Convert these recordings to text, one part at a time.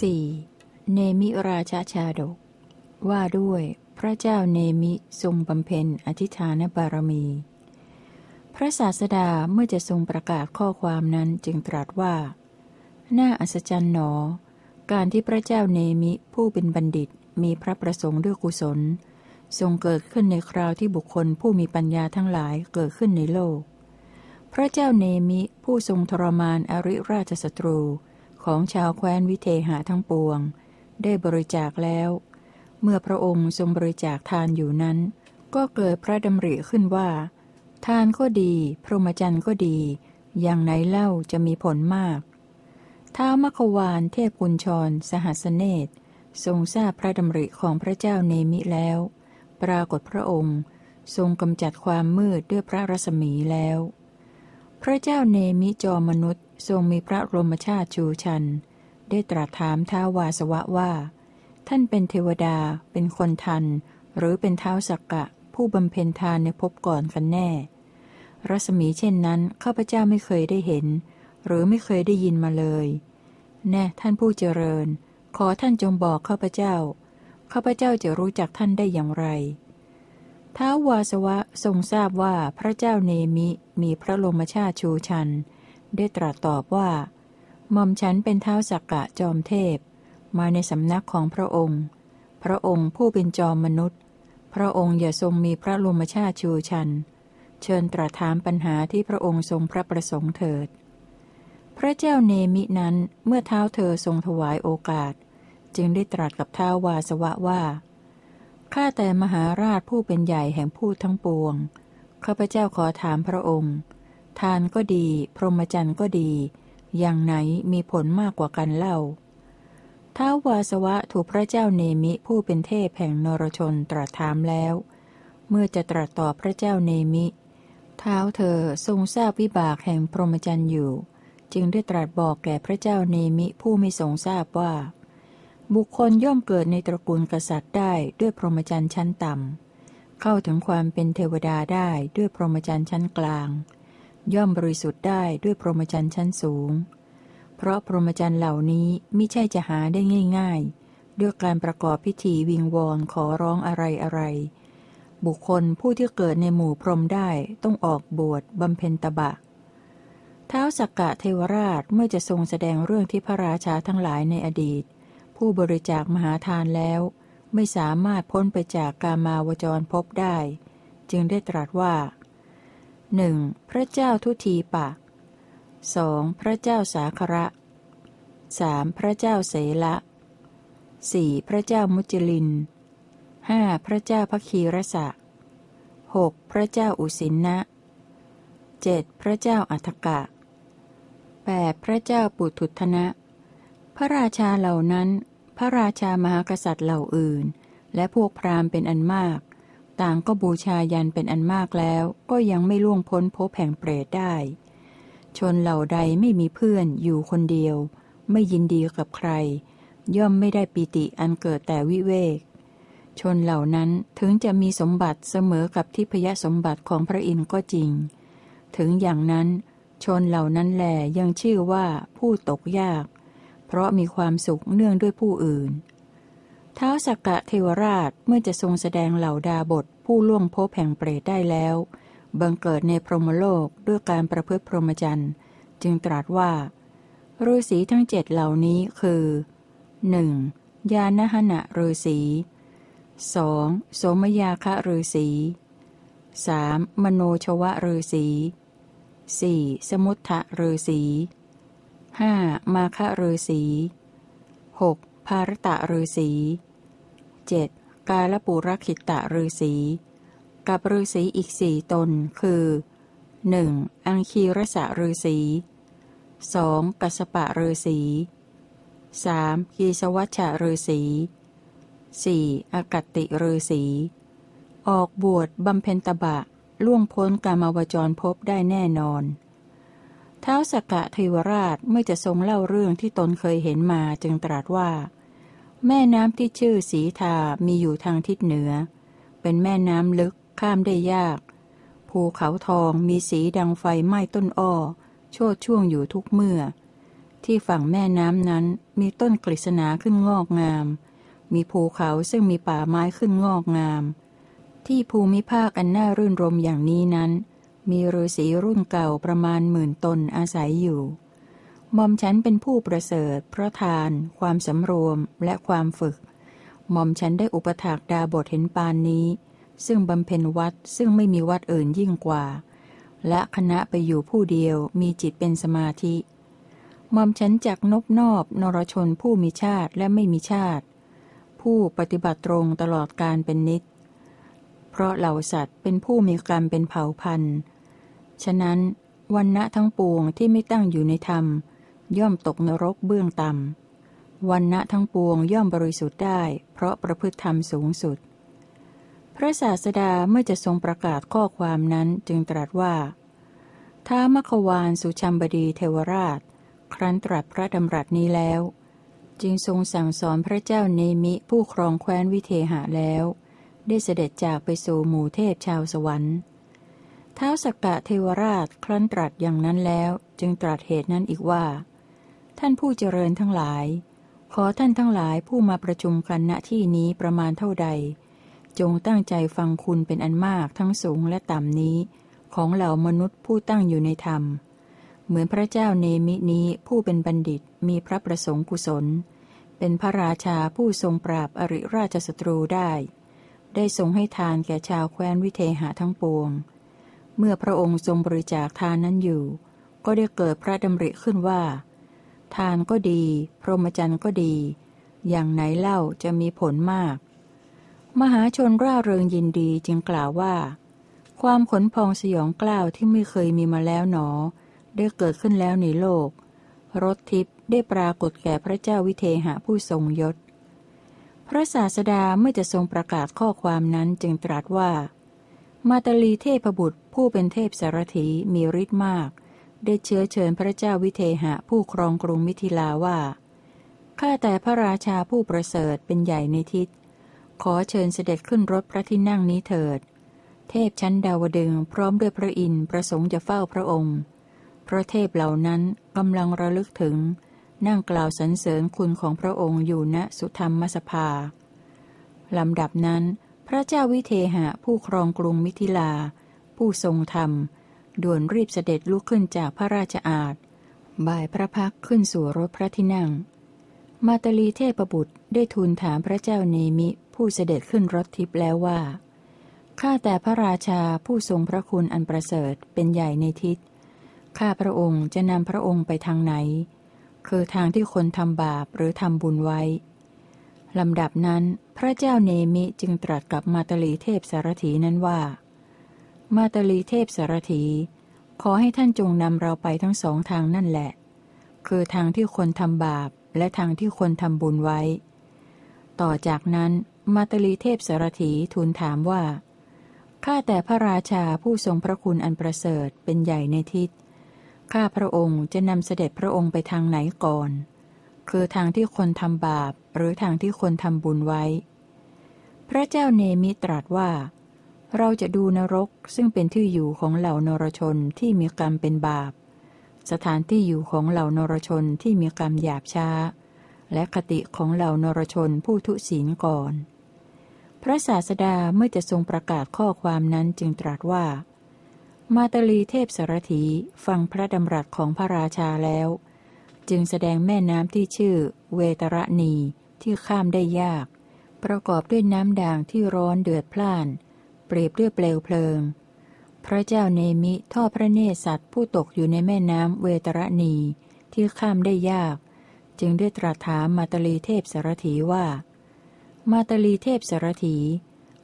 4. เนมิราชาชาดก ว่าด้วยพระเจ้าเนมิทรงบำเพ็ญอธิฐานบารมี พระศาสดาเมื่อจะทรงประกาศข้อความนั้นจึงตรัสว่า น่าอัศจรรย์หนอ การที่พระเจ้าเนมิผู้เป็นบัณฑิตมีพระประสงค์ด้วยกุศล ทรงเกิดขึ้นในคราวที่บุคคลผู้มีปัญญาทั้งหลายเกิดขึ้นในโลก พระเจ้าเนมิผู้ทรงทรมานอริราชศัตรู ของชาวแคว้นวิเทหะทั้งปวง ได้บริจาคแล้ว เมื่อพระองค์ทรงบริจาคทานอยู่นั้น ก็เกิดพระดำริขึ้นว่า ทานก็ดี พรหมจรรย์ก็ดี อย่างไหนเล่าจะมีผลมากท้าวมควานเทพกุญชร สหัสเนตทรงทราบพระดำริของพระเจ้าเนมิแล้ว ปรากฏพระองค์ ทรงกำจัดความมืดด้วยพระรัศมีแล้ว พระเจ้าเนมิจอมนุษย์ทรงมีพระรมชาติชูชัน ได้ตรัสถามท้าวาสวะว่า ท่านเป็นเทวดา เป็นคนทัน หรือเป็นเท้าสักกะ ผู้บำเพ็ญทานในภพก่อนกันแน่ รัศมีเช่นนั้นข้าพเจ้าไม่เคยได้เห็น หรือไม่เคยได้ยินมาเลย แน่ท่านผู้เจริญ ขอท่านจงบอกข้าพเจ้า ข้าพเจ้าจะรู้จักท่านได้อย่างไรท้าววาสวะทรงทราบว่าพระเจ้าเนมิมีพระลมชาติชูชัน ได้ตรัสตอบว่าหม่อมฉันเป็นเท้าสักกะจอมเทพ มาในสำนักของพระองค์ พระองค์ผู้เป็นจอมมนุษย์ พระองค์อย่าทรงมีพระลมชาติชูชัน เชิญตรัสถามปัญหาที่พระองค์ทรงพระประสงค์เถิด พระเจ้าเนมินั้นเมื่อเท้าเธอทรงถวายโอกาส จึงได้ตรัสกับเท้าวาสวะว่าข้าแต่มหาราชผู้เป็นใหญ่แห่งผู้ทั้งปวงข้าพเจ้าขอถามพระองค์ ทานก็ดี พรหมจรรย์ก็ดี อย่างไหนมีผลมากกว่ากันเล่าท้าววาสวะถูกพระเจ้าเนมิผู้เป็นเทพแห่งนรชนตรัสถามแล้ว เมื่อจะตรัสต่อพระเจ้าเนมิเท้าเธอทรงทราบวิบากแห่งพรหมจรรย์อยู่ จึงได้ตรัสบอกแก่พระเจ้าเนมิผู้ไม่ทรงทราบว่า บุคคลย่อมเกิดในตระกูลกษัตริย์ได้ด้วยพรหมจรรย์ชั้นต่ำเข้าถึงความเป็นเทวดาได้ด้วยพรหมจรรย์ชั้นกลาง ย่อมบริสุทธิ์ได้ด้วยพรหมจรรย์ชั้นสูง เพราะพรหมจรรย์เหล่านี้ไม่ใช่จะหาได้ง่าย ๆ ด้วยการประกอบพิธีวิงวอนขอร้องอะไรอะไร บุคคลผู้ที่เกิดในหมู่พรหมได้ต้องออกบวชบำเพ็ญตบะท้าวสักกะเทวราชเมื่อจะทรงแสดงเรื่องที่พระราชาทั้งหลายในอดีต ผู้บริจาคมหาทานแล้ว ไม่สามารถพ้นไปจากกามาวจรพบได้ จึงได้ตรัสว่า หนึ่งพระเจ้าทุทีปะสองพระเจ้าสาคระสามพระเจ้าเสละสี่พระเจ้ามุจลินห้าพระเจ้าพคีรสะหกพระเจ้าอุสินนะเจ็ดพระเจ้าอัฏกะแปดพระเจ้าปุถุทนะ พระราชาเหล่านั้น พระราชามหากษัตริย์เหล่าอื่น และพวกพราหมณ์เป็นอันมาก ต่างก็บูชายันเป็นอันมากแล้วก็ยังไม่ล่วงพ้นภพแห่งเปรตได้ ชนเหล่าใดไม่มีเพื่อนอยู่คนเดียว ไม่ยินดีกับใคร ย่อมไม่ได้ปิติอันเกิดแต่วิเวก ชนเหล่านั้นถึงจะมีสมบัติเสมอกับที่พยสมบัติของพระอินทร์ก็จริง ถึงอย่างนั้น ชนเหล่านั้นแหลยังชื่อว่าผู้ตกยาก เพราะมีความสุขเนื่องด้วยผู้อื่น ท้าวสักกะเทวราชเมื่อจะทรงแสดงเหล่าดาบทผู้ล่วงพบแห่งเปรตได้แล้ว บังเกิดในพรหมโลกด้วยการประพฤติพรหมจรรย์ จึงตรัสว่าฤาษีทั้งเจ็ดเหล่านี้คือ 1. ยานหณะฤาษี 2. โสมยาคะฤาษี 3. มโนชวะฤาษี 4. สมุทธะฤาษี 5. มาคะฤาษี 6. ภารตะฤาษีเจ็ดกาลปุรคิตะฤาษี กับฤาษีอีกสี่ตนคือหนึ่งอังคีรสะฤาษีสองกัสปะฤาษีสามกีสวัชะฤาษีสี่อากติฤาษี ออกบวชบำเพ็ญตบะล่วงพ้นกามาวจรพบได้แน่นอน ท้าวสกกะเทวราชเมื่อจะทรงเล่าเรื่องที่ตนเคยเห็นมาจึงตรัสว่า แม่น้ำที่ชื่อสีทามีอยู่ทางทิศเหนือ เป็นแม่น้ำลึกข้ามได้ยาก ภูเขาทองมีสีดังไฟไหม้ต้นอ้อ โชดช่วงอยู่ทุกเมื่อ ที่ฝั่งแม่น้ำนั้นมีต้นกฤษณาขึ้นงอกงาม มีภูเขาซึ่งมีป่าไม้ขึ้นงอกงาม ที่ภูมิภาคอันน่ารื่นรมอย่างนี้นั้น มีฤาษีรุ่นเก่าประมาณหมื่นตนอาศัยอยู่ หม่อมฉันเป็นผู้ประเสริฐ เพราะทาน ความสำรวมและความฝึก หม่อมฉันได้อุปถากดาบทเห็นปานนี้ ซึ่งบำเพ็ญวัดซึ่งไม่มีวัดอื่นยิ่งกว่า และคณะไปอยู่ผู้เดียวมีจิตเป็นสมาธิหม่อมฉันจักนบนอบนรชนผู้มีชาติและไม่มีชาติ ผู้ปฏิบัติตรงตลอดการเป็นนิดเพราะเหล่าสัตว์เป็นผู้มีกรรมเป็นเผ่าพันธุ์ ฉะนั้นวันณะทั้งปวงที่ไม่ตั้งอยู่ในธรรม ย่อมตกนรกเบื้องต่ำวันณะทั้งปวงย่อมบริสุทธิ์ได้ เพราะประพฤติธรรมสูงสุด พระศาสดาเมื่อจะทรงประกาศข้อความนั้นจึงตรัสว่าท้ามควานสุชัมบดีเทวราช ครั้นตรัสพระดำรัสนี้แล้ว จึงทรงสั่งสอนพระเจ้าเนมิผู้ครองแคว้นวิเทหะแล้ว ได้เสด็จจากไปสู่หมู่เทพชาวสวรรค์ ท้าสกกะเทวราชครั้นตรัสอย่างนั้นแล้ว จึงตรัสเหตุนั้นอีกว่า ท่านผู้เจริญทั้งหลาย ขอท่านทั้งหลายผู้มาประชุมกันณที่นี้ประมาณเท่าใด จงตั้งใจฟังคุณเป็นอันมากทั้งสูงและต่ำนี้ ของเหล่ามนุษย์ผู้ตั้งอยู่ในธรรม เหมือนพระเจ้าเนมินี้ผู้เป็นบัณฑิตมีพระประสงค์กุศล เป็นพระราชาผู้ทรงปราบอริราชศัตรูได้ ได้ทรงให้ทานแก่ชาวแคว้นวิเทหะทั้งปวง เมื่อพระองค์ทรงบริจาคทานนั้นอยู่ ก็ได้เกิดพระดำริขึ้นว่า ทานก็ดี พรหมจรรย์ก็ดี อย่างไหนเล่าจะมีผลมาก มหาชนร่าเริงยินดีจึงกล่าวว่า ความขนพองสยองกล้าวที่ไม่เคยมีมาแล้วหนอ ได้เกิดขึ้นแล้วในโลก รถทิพย์ได้ปรากฏแก่พระเจ้าวิเทหะผู้ทรงยศ พระศาสดาเมื่อจะทรงประกาศข้อความนั้นจึงตรัสว่า มาตลีเทพบุตรผู้เป็นเทพสารถีมีฤทธิ์มาก ได้เชื้อเชิญพระเจ้าวิเทหะผู้ครองกรุงมิถิลาว่า ข้าแต่พระราชาผู้ประเสริฐเป็นใหญ่ในทิศ ขอเชิญเสด็จขึ้นรถพระที่นั่งนี้เถิด เทพชั้นดาวดึงพร้อมด้วยพระอินทร์ประสงค์จะเฝ้าพระองค์ พระเทพเหล่านั้นกำลังระลึกถึง นั่งกล่าวสรรเสริญคุณของพระองค์อยู่ณสุธรรมมสภาลำดับนั้น พระเจ้าวิเทหะผู้ครองกรุงมิถิลา ผู้ทรงธรรม ด่วนรีบเสด็จลุกขึ้นจากพระราชอาณบ่ายพระพักขึ้นสู่รถพระที่นั่ง มาตลีเทพบุตรได้ทูลถามพระเจ้าเนมิผู้เสด็จขึ้นรถทิพย์แล้วว่า ข้าแต่พระราชาผู้ทรงพระคุณอันประเสริฐเป็นใหญ่ในทิศ ข้าพระองค์จะนำพระองค์ไปทางไหน คือทางที่คนทำบาปหรือทำบุญไว้ ลำดับนั้น พระเจ้าเนมิจึงตรัสกับมาตลีเทพสารถีนั้นว่า มาตลีเทพสารถี ขอให้ท่านจงนำเราไปทั้งสองทางนั่นแหละ คือทางที่คนทำบาปและทางที่คนทำบุญไว้ ต่อจากนั้นมาตลีเทพสารถีทูลถามว่า ข้าแต่พระราชาผู้ทรงพระคุณอันประเสริฐเป็นใหญ่ในทิศ ข้าพระองค์จะนำเสด็จพระองค์ไปทางไหนก่อน คือทางที่คนทำบาป หรือทางที่คนทำบุญไว้ พระเจ้าเนมิตรัสว่า เราจะดูนรกซึ่งเป็นที่อยู่ของเหล่านรชนที่มีกรรมเป็นบาป สถานที่อยู่ของเหล่านรชนที่มีกรรมหยาบช้า และคติของเหล่านรชนผู้ทุศีลก่อน พระศาสดาเมื่อจะทรงประกาศข้อความนั้นจึงตรัสว่า มาตลีเทพสารถีฟังพระดำรัสของพระราชาแล้ว จึงแสดงแม่น้ำที่ชื่อ เวตระนีที่ข้ามได้ยาก ประกอบด้วยน้ำด่างที่ร้อนเดือดพล่าน เปรียบด้วยเปลวเพลิง พระเจ้าเนมิทอดพระเนศสัตว์ผู้ตกอยู่ในแม่น้ำเวตระนีที่ข้ามได้ยาก จึงได้ตรัสถามมาตลีเทพสารถีว่า มาตลีเทพสารถี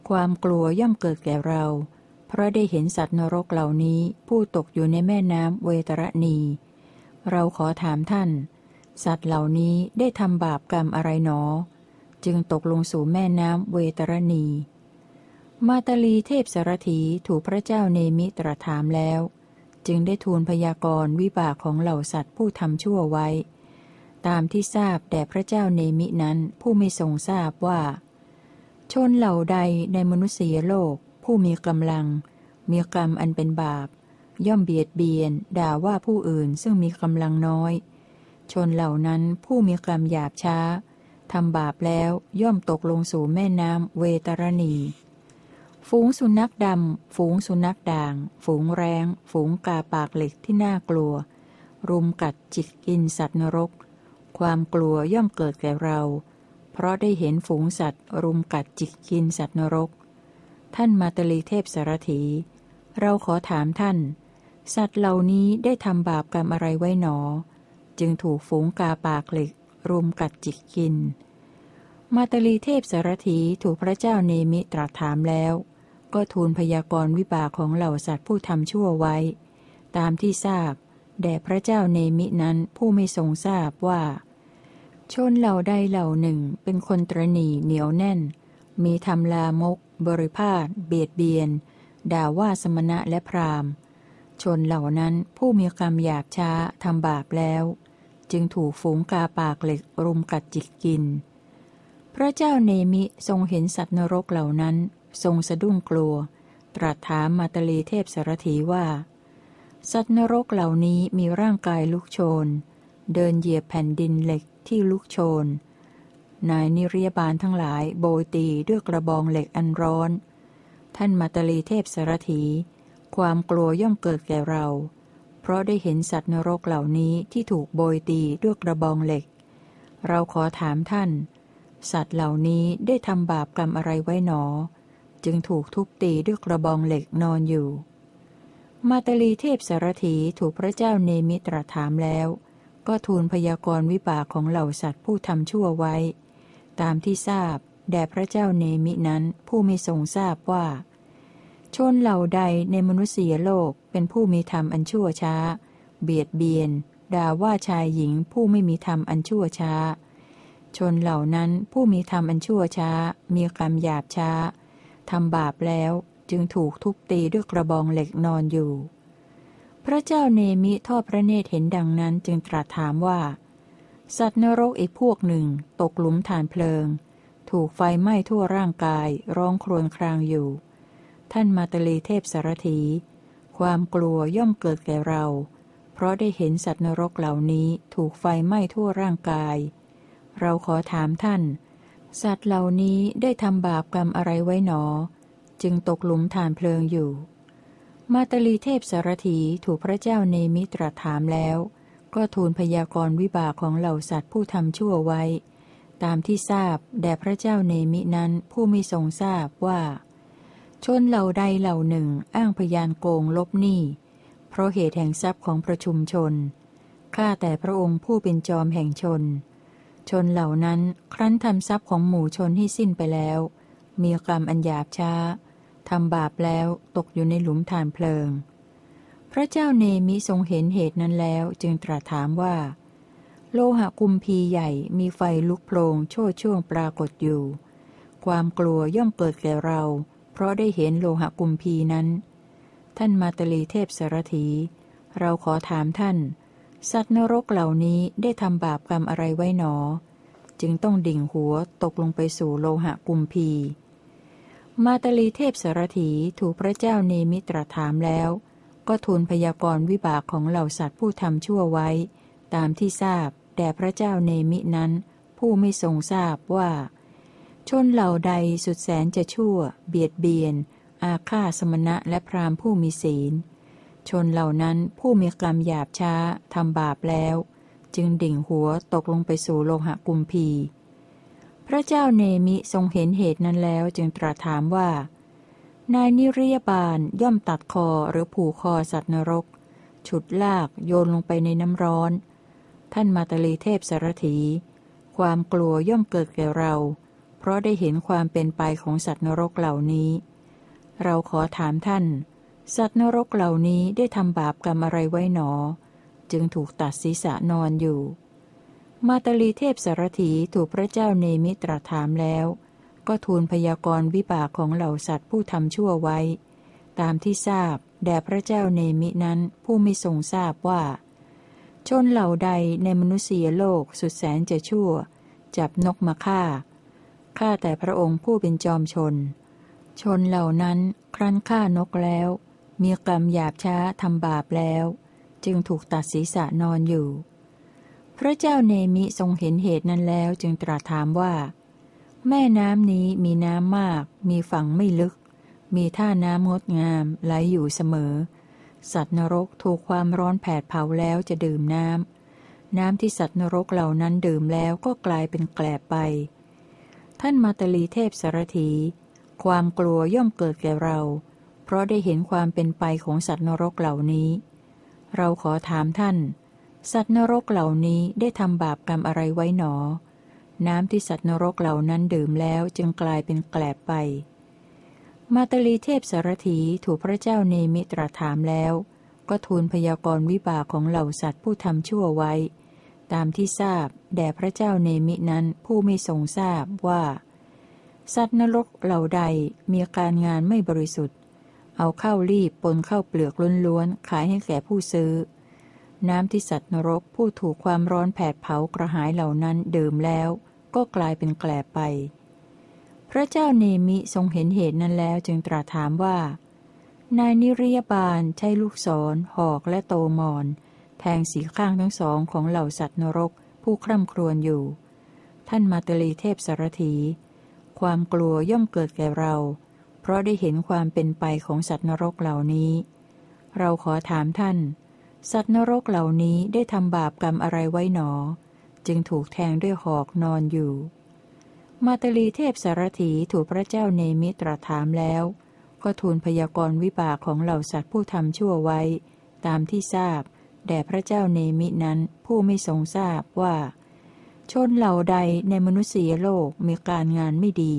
ความกลัวย่อมเกิดแก่เรา เพราะได้เห็นสัตว์นรกเหล่านี้ผู้ตกอยู่ในแม่น้ำเวตระนี เราขอถามท่าน สัตว์เหล่านี้ได้ทำบาปกรรมอะไรหนอ จึงตกลงสู่แม่น้ำเวตระนีมาตาลีเทพสารถีถูกพระเจ้าเนมิตรถามแล้ว จึงได้ทูลพยากรณ์วิบากของเหล่าสัตว์ผู้ทำชั่วไว้ ตามที่ทราบแด่พระเจ้าเนมินั้นผู้ไม่ทรงทราบว่า ชนเหล่าใดในมนุษยโลก ผู้มีกำลังมีกรรมอันเป็นบาป ย่อมเบียดเบียน ด่าว่าผู้อื่นซึ่งมีกำลังน้อย ชนเหล่านั้นผู้มีกรรมหยาบช้าทำบาปแล้วย่อมตกลงสู่แม่น้ำเวตรณี ฝูงสุนัขดำ ฝูงสุนัขด่าง ฝูงแรงฝูงกาปากเหล็กที่น่ากลัว รุมกัดจิกกินสัตว์นรก ความกลัวย่อมเกิดแก่เรา เพราะได้เห็นฝูงสัตว์ รุมกัดจิกกินสัตว์นรก ท่านมาตลีเทพสารถี เราขอถามท่าน สัตว์เหล่านี้ได้ทำบาปกรรมอะไรไว้หนอ จึงถูกฝูงกาปากเหล็ก รุมกัดจิกกิน มาตลีเทพสารถีถูกพระเจ้าเนมิตรัสถามแล้ว ก็ทูลพยากรณ์วิบากของเหล่าสัตว์ผู้ทำชั่วไว้ ตามที่ทราบ แด่พระเจ้าเนมินั้นผู้ไม่ทรงทราบว่า ชนเหล่าใดเหล่าหนึ่งเป็นคนตรณีเหนียวแน่น มีทำลามก บริพาทเบียดเบียน ด่าว่าสมณะและพราหมณ์ ชนเหล่านั้นผู้มีกรรมหยาบช้าทำบาปแล้ว จึงถูกฝูงกาปากเหล็กรุมกัดจิกกิน พระเจ้าเนมิทรงเห็นสัตว์นรกเหล่านั้น ทรงสะดุ้งกลัว ตรัสถามมาตลีเทพสารถีว่า สัตว์นรกเหล่านี้มีร่างกายลุกโชน เดินเหยียบแผ่นดินเหล็กที่ลุกโชน นายนิริยบาลทั้งหลายโบยตีด้วยกระบองเหล็กอันร้อน ท่านมาตลีเทพสารถี ความกลัวย่อมเกิดแก่เรา เพราะได้เห็นสัตว์นรกเหล่านี้ที่ถูกโบยตีด้วยกระบองเหล็ก เราขอถามท่าน สัตว์เหล่านี้ได้ทำบาปกรรมอะไรไว้หนอ จึงถูกทุบตีด้วยกระบองเหล็กนอนอยู่ มาตลีเทพสารถีถูกพระเจ้าเนมิตรถามแล้ว ก็ทูลพยากรณ์วิบากของเหล่าสัตว์ผู้ทำชั่วไว้ ตามที่ทราบแด่พระเจ้าเนมินั้นผู้ไม่ทรงทราบว่า ชนเหล่าใดในมนุษยโลกเป็นผู้มีธรรมอันชั่วช้า เบียดเบียน ด่าว่าชายหญิงผู้ไม่มีธรรมอันชั่วช้า ชนเหล่านั้นผู้มีธรรมอันชั่วช้า มีกรรมหยาบช้าทำบาปแล้วจึงถูกทุบตีด้วยกระบองเหล็กนอนอยู่ พระเจ้าเนมิทอดพระเนตรเห็นดังนั้นจึงตรัสถามว่า สัตว์นรกอีกพวกหนึ่งตกหลุมฐานเพลิง ถูกไฟไหม้ทั่วร่างกายร้องครวญครางอยู่ ท่านมาตลีเทพสารถี ความกลัวย่อมเกิดแก่เรา เพราะได้เห็นสัตว์นรกเหล่านี้ถูกไฟไหม้ทั่วร่างกาย เราขอถามท่าน สัตว์เหล่านี้ได้ทำบาปกรรมอะไรไว้หนอ จึงตกหลุมฐานเพลิงอยู่ มาตลีเทพสารถีถูกพระเจ้าเนมิตรถามแล้ว ก็ทูลพยากรณ์วิบากของเหล่าสัตว์ผู้ทำชั่วไว้ ตามที่ทราบแด่พระเจ้าเนมินั้นผู้ไม่ทรงทราบว่า ชนเหล่าใดเหล่าหนึ่งอ้างพยานโกงลบหนี้ เพราะเหตุแห่งทรัพย์ของประชุมชน ข้าแต่พระองค์ผู้เป็นจอมแห่งชน ชนเหล่านั้นครั้นทำทรัพย์ของหมู่ชนให้สิ้นไปแล้ว มีกรรมอันหยาบช้าทำบาปแล้วตกอยู่ในหลุมฐานเพลิง พระเจ้าเนมิทรงเห็นเหตุนั้นแล้วจึงตรัสถามว่า โลหะกุมพีใหญ่มีไฟลุกโพลงโชดช่วงปรากฏอยู่ ความกลัวย่อมเกิดแก่เรา เพราะได้เห็นโลหะกุมพีนั้น ท่านมาตลีเทพสารถี เราขอถามท่าน สัตว์นรกเหล่านี้ได้ทำบาปกรรมอะไรไว้หนอ จึงต้องดิ่งหัวตกลงไปสู่โลหะกุมพี มาตลีเทพสารถีถูกพระเจ้าเนมิตรถามแล้ว ก็ทูลพยากรณ์วิบากของเหล่าสัตว์ผู้ทำชั่วไว้ ตามที่ทราบแด่พระเจ้าเนมินั้น ผู้ไม่ทรงทราบว่า ชนเหล่าใดสุดแสนจะชั่ว เบียดเบียน อาฆาสมณะและพรามผู้มีศีล ชนเหล่านั้นผู้มีกรรมหยาบช้าทำบาปแล้ว จึงดิ่งหัวตกลงไปสู่โลหะกุมพี พระเจ้าเนมิทรงเห็นเหตุนั้นแล้วจึงตรัสถามว่า นายนิริยบาลย่อมตัดคอหรือผูกคอสัตว์นรก ฉุดลากโยนลงไปในน้ำร้อน ท่านมาตลีเทพสารถี ความกลัวย่อมเกิดแก่เรา เพราะได้เห็นความเป็นไปของสัตว์นรกเหล่านี้ เราขอถามท่าน สัตว์นรกเหล่านี้ได้ทำบาปกรรมอะไรไว้หนอ จึงถูกตัดศีรษะนอนอยู่ มาตลีเทพสารถีถูกพระเจ้าเนมิตรถามแล้ว ก็ทูลพยากรณ์วิบากของเหล่าสัตว์ผู้ทำชั่วไว้ ตามที่ทราบแด่พระเจ้าเนมินั้นผู้ไม่ทรงทราบว่า ชนเหล่าใดในมนุษยโลกสุดแสนจะชั่ว จับนกมาฆ่า ข้าแต่พระองค์ผู้เป็นจอมชน ชนเหล่านั้นครั้นฆ่านกแล้ว มีกรรมหยาบช้าทำบาปแล้ว จึงถูกตัดศีรษะนอนอยู่พพระเจ้าเนมิทรงเห็นเหตุนั้นแล้วจึงตรัสถามว่า แม่น้ำนี้มีน้ำมาก มีฝั่งไม่ลึก มีท่าน้ำงดงามไหลอยู่เสมอ สัตว์นรกถูกความร้อนแผดเผาแล้วจะดื่มน้ำน้ำที่สัตว์นรกเหล่านั้นดื่มแล้วก็กลายเป็นแกลบไป ท่านมาตลีเทพสารถี ความกลัวย่อมเกิดแก่เรา เพราะได้เห็นความเป็นไปของสัตว์นรกเหล่านี้ เราขอถามท่าน สัตว์นรกเหล่านี้ได้ทำบาปกรรมอะไรไว้หนอ น้ำที่สัตว์นรกเหล่านั้นดื่มแล้วจึงกลายเป็นแกลบไป มาตลีเทพสารถีถูกพระเจ้าเนมิตรถามแล้ว ก็ทูลพยากรณ์วิบากของเหล่าสัตว์ผู้ทำชั่วไว้ ตามที่ทราบ แด่พระเจ้าเนมินั้นผู้ไม่ทรงทราบว่า สัตว์นรกเหล่าใดมีการงานไม่บริสุทธิ์ เอาเข้ารีบปนเข้าเปลือกล้วนๆขายให้แก่ผู้ซื้อ น้ำที่สัตว์นรกผู้ถูกความร้อนแผดเผากระหายเหล่านั้นดื่มแล้ว ก็กลายเป็นแกลบไป พระเจ้าเนมิทรงเห็นเหตุนั้นแล้วจึงตรัสถามว่า นายนิริยบาลใช้ลูกศรหอกและโตมอน แทงสีข้างทั้งสองของเหล่าสัตว์นรก ผู้คร่ำครวญอยู่ ท่านมาตลีเทพสารถี ความกลัวย่อมเกิดแก่เรา เพราะได้เห็นความเป็นไปของสัตว์นรกเหล่านี้ เราขอถามท่าน สัตว์นรกเหล่านี้ได้ทำบาปกรรมอะไรไว้หนอ จึงถูกแทงด้วยหอกนอนอยู่ มาตลีเทพสารถีถูกพระเจ้าเนมิตรถามแล้ว ก็ทูลพยากรณ์วิบากของเหล่าสัตว์ผู้ทำชั่วไว้ ตามที่ทราบ แด่พระเจ้าเนมินั้นผู้ไม่ทรงทราบว่า ชนเหล่าใดในมนุษยโลกมีการงานไม่ดี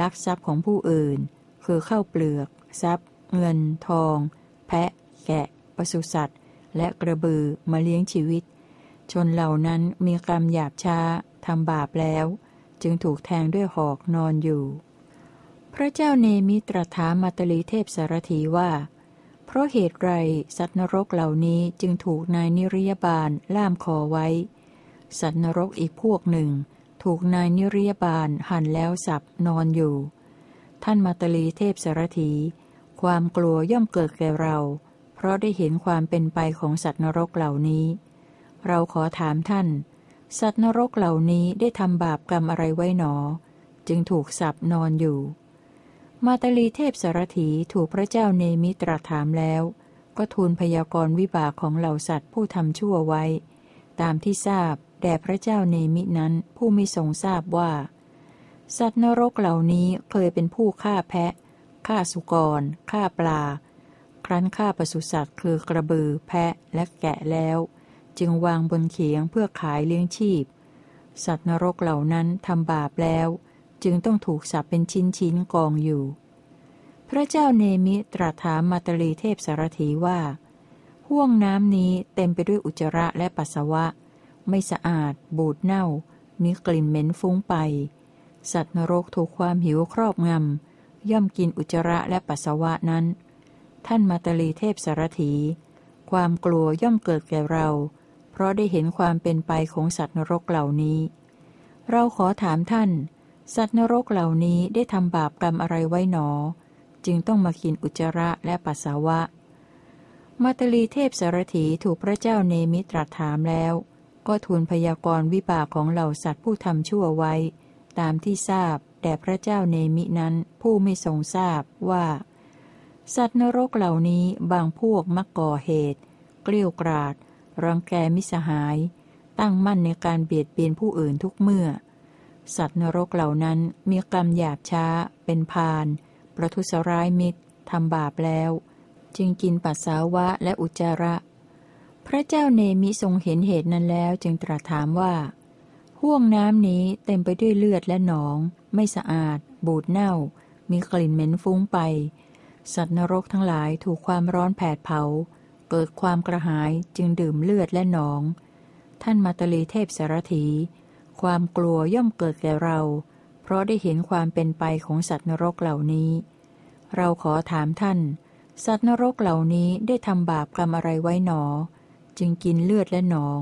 ลักทรัพย์ของผู้อื่น คือเข้าเปลือก ทรัพย์ เงิน ทอง แพะ แกะปศุสัตว์ และกระบือมาเลี้ยงชีวิต ชนเหล่านั้นมีกรรมหยาบช้าทำบาปแล้ว จึงถูกแทงด้วยหอกนอนอยู่ พระเจ้าเนมิตรถามมาตลีเทพสารถีว่า ราะเหตุไรสัตว์นรกเหล่านี้จึงถูกนายนิริยบาลล่ามคอไว้ สัตว์นรกอีกพวกหนึ่ง ถูกนายนิริยบาลหั่นแล้วสับนอนอยู่ ท่านมาตลีเทพสารถี ความกลัวย่อมเกิดแก่เรา เพราะได้เห็นความเป็นไปของสัตว์นรกเหล่านี้ เราขอถามท่าน สัตว์นรกเหล่านี้ได้ทำบาปกรรมอะไรไว้หนอ จึงถูกสับนอนอยู่ มาตลีเทพสารถีถูกพระเจ้าเนมิตรถามแล้ว ก็ทูลพยากรณ์วิบากของเหล่าสัตว์ผู้ทำชั่วไว้ ตามที่ทราบแด่พระเจ้าเนมินั้นผู้ไม่ทรงทราบว่า สัตว์นรกเหล่านี้เคยเป็นผู้ฆ่าแพะฆ่าสุกรฆ่าปลา ครั้นฆ่าปศุสัตว์คือกระบือแพะและแกะแล้ว จึงวางบนเขียงเพื่อขายเลี้ยงชีพ สัตว์นรกเหล่านั้นทำบาปแล้ว จึงต้องถูกสับเป็นชิ้นชิ้นกองอยู่ พระเจ้าเนมิตรัสถามมาตลีเทพสารถีว่าห่วงน้ำนี้เต็มไปด้วยอุจจาระและปัสสาวะ ไม่สะอาด บูดเน่า มีกลิ่นเหม็นฟุ้งไป สัตว์นรกถูกความหิวครอบงำ ย่อมกินอุจจาระและปัสสาวะนั้น ท่านมาตลีเทพสารถี ความกลัวย่อมเกิดแก่เรา เพราะได้เห็นความเป็นไปของสัตว์นรกเหล่านี้ เราขอถามท่าน สัตว์นรกเหล่านี้ได้ทำบาปกรรมอะไรไว้หนอ จึงต้องมากินอุจจาระและปัสสาวะ มาตลีเทพสารถีถูกพระเจ้าเนมิตรถามแล้ว ก็ทูลพยากรณ์วิบากของเหล่าสัตว์ผู้ทำชั่วไว้ ตามที่ทราบแด่พระเจ้าเนมินั้นผู้ไม่ทรงทราบว่า สัตว์นรกเหล่านี้บางพวกมักก่อเหตุ เกลี้ยกราด รังแกมิสหาย ตั้งมั่นในการเบียดเบียนผู้อื่นทุกเมื่อ สัตว์นรกเหล่านั้นมีกรรมหยาบช้า เป็นพาน ประทุษร้ายมิตรทำบาปแล้ว จึงกินปัสสาวะและอุจจาระ พระเจ้าเนมิทรงเห็นเหตุนั้นแล้วจึงตรัสถามว่า ห่วงน้ำนี้เต็มไปด้วยเลือดและหนอง ไม่สะอาด บูดเน่า มีกลิ่นเหม็นฟุ้งไป สัตว์นรกทั้งหลายถูกความร้อนแผดเผา เกิดความกระหายจึงดื่มเลือดและหนอง ท่านมาตลีเทพสารถี ความกลัวย่อมเกิดแก่เรา เพราะได้เห็นความเป็นไปของสัตว์นรกเหล่านี้ เราขอถามท่าน สัตว์นรกเหล่านี้ได้ทำบาปกรรมอะไรไว้หนอ จึงกินเลือดและหนอง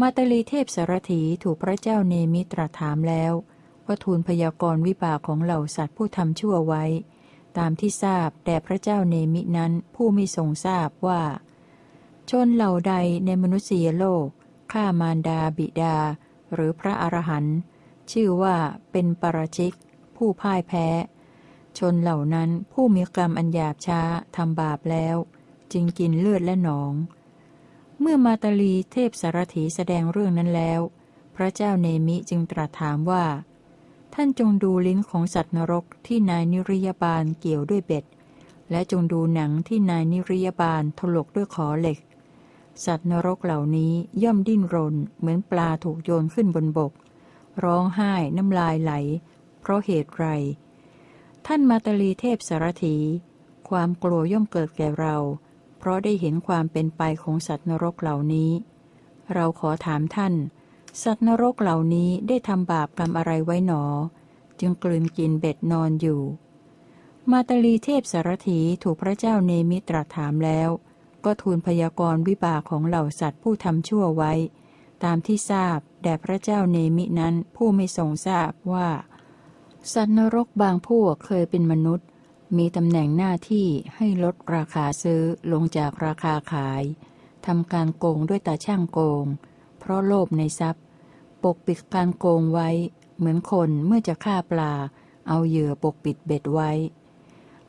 มาตลีเทพสารถีถูกพระเจ้าเนมิตรถามแล้วว่าทูลพยากรณ์วิบากของเหล่าสัตว์ผู้ทำชั่วไว้ ตามที่ทราบแด่พระเจ้าเนมินั้นผู้ไม่ทรงทราบว่า ชนเหล่าใดในมนุษยโลกฆ่ามารดาบิดา หรือพระอรหันต์ชื่อว่าเป็นปรชิก ผู้พ่ายแพ้ ชนเหล่านั้นผู้มีกรรมอันหยาบช้าทำบาปแล้ว จึงกินเลือดและหนอง เมื่อมาตาลีเทพสารถีแสดงเรื่องนั้นแล้ว พระเจ้าเนมิจึงตรัสถามว่า ท่านจงดูลิ้นของสัตว์นรกที่นายนิริยบาลเกี่ยวด้วยเบ็ด และจงดูหนังที่นายนิริยบาลถลกด้วยขอเหล็ก สัตว์นรกเหล่านี้ย่อมดิ้นรน เหมือนปลาถูกโยนขึ้นบนบก ร้องไห้น้ำลายไหล เพราะเหตุไร ท่านมาตาลีเทพสารถี ความกลัวย่อมเกิดแก่เรา เพราะได้เห็นความเป็นไปของสัตว์นรกเหล่านี้ เราขอถามท่าน สัตว์นรกเหล่านี้ได้ทำบาปกรรมอะไรไว้หนอ จึงกลืนกินเบ็ดนอนอยู่ มาตาลีเทพสารถีถูกพระเจ้าเนมิตรถามแล้ว ก็ทูลพยากรณ์วิบากของเหล่าสัตว์ผู้ทำชั่วไว้ ตามที่ทราบแด่พระเจ้าเนมินั้นผู้ไม่ทรงทราบว่า สัตว์นรกบางพวกเคยเป็นมนุษย์ มีตำแหน่งหน้าที่ให้ลดราคาซื้อลงจากราคาขายทำการโกงด้วยตาช่างโกง เพราะโลภในทรัพย์ ปกปิดการโกงไว้ เหมือนคนเมื่อจะฆ่าปลา เอาเหยื่อปกปิดเบ็ดไว้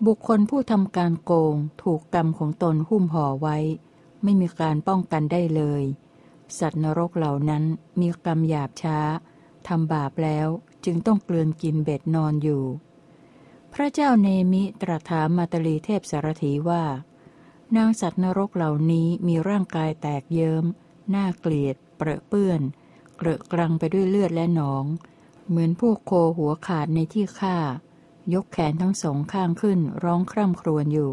บุคคลผู้ทำการโกงถูกกรรมของตนหุ้มห่อไว้ ไม่มีการป้องกันได้เลย สัตว์นรกเหล่านั้นมีกรรมหยาบช้าทำบาปแล้วจึงต้องเกลือนกินเบ็ดนอนอยู่ พระเจ้าเนมิตรัสถามมาตลีเทพสารถีว่า นางสัตว์นรกเหล่านี้มีร่างกายแตกเยิม้มน่าเกลียด เปรอะเปื้อน เกลอะกรังไปด้วยเลือดและหนอง เหมือนพวกโคหัวขาดในที่ฆ่า ยกแขนทั้งสองข้างขึ้นร้องคร่ำครวญอยู่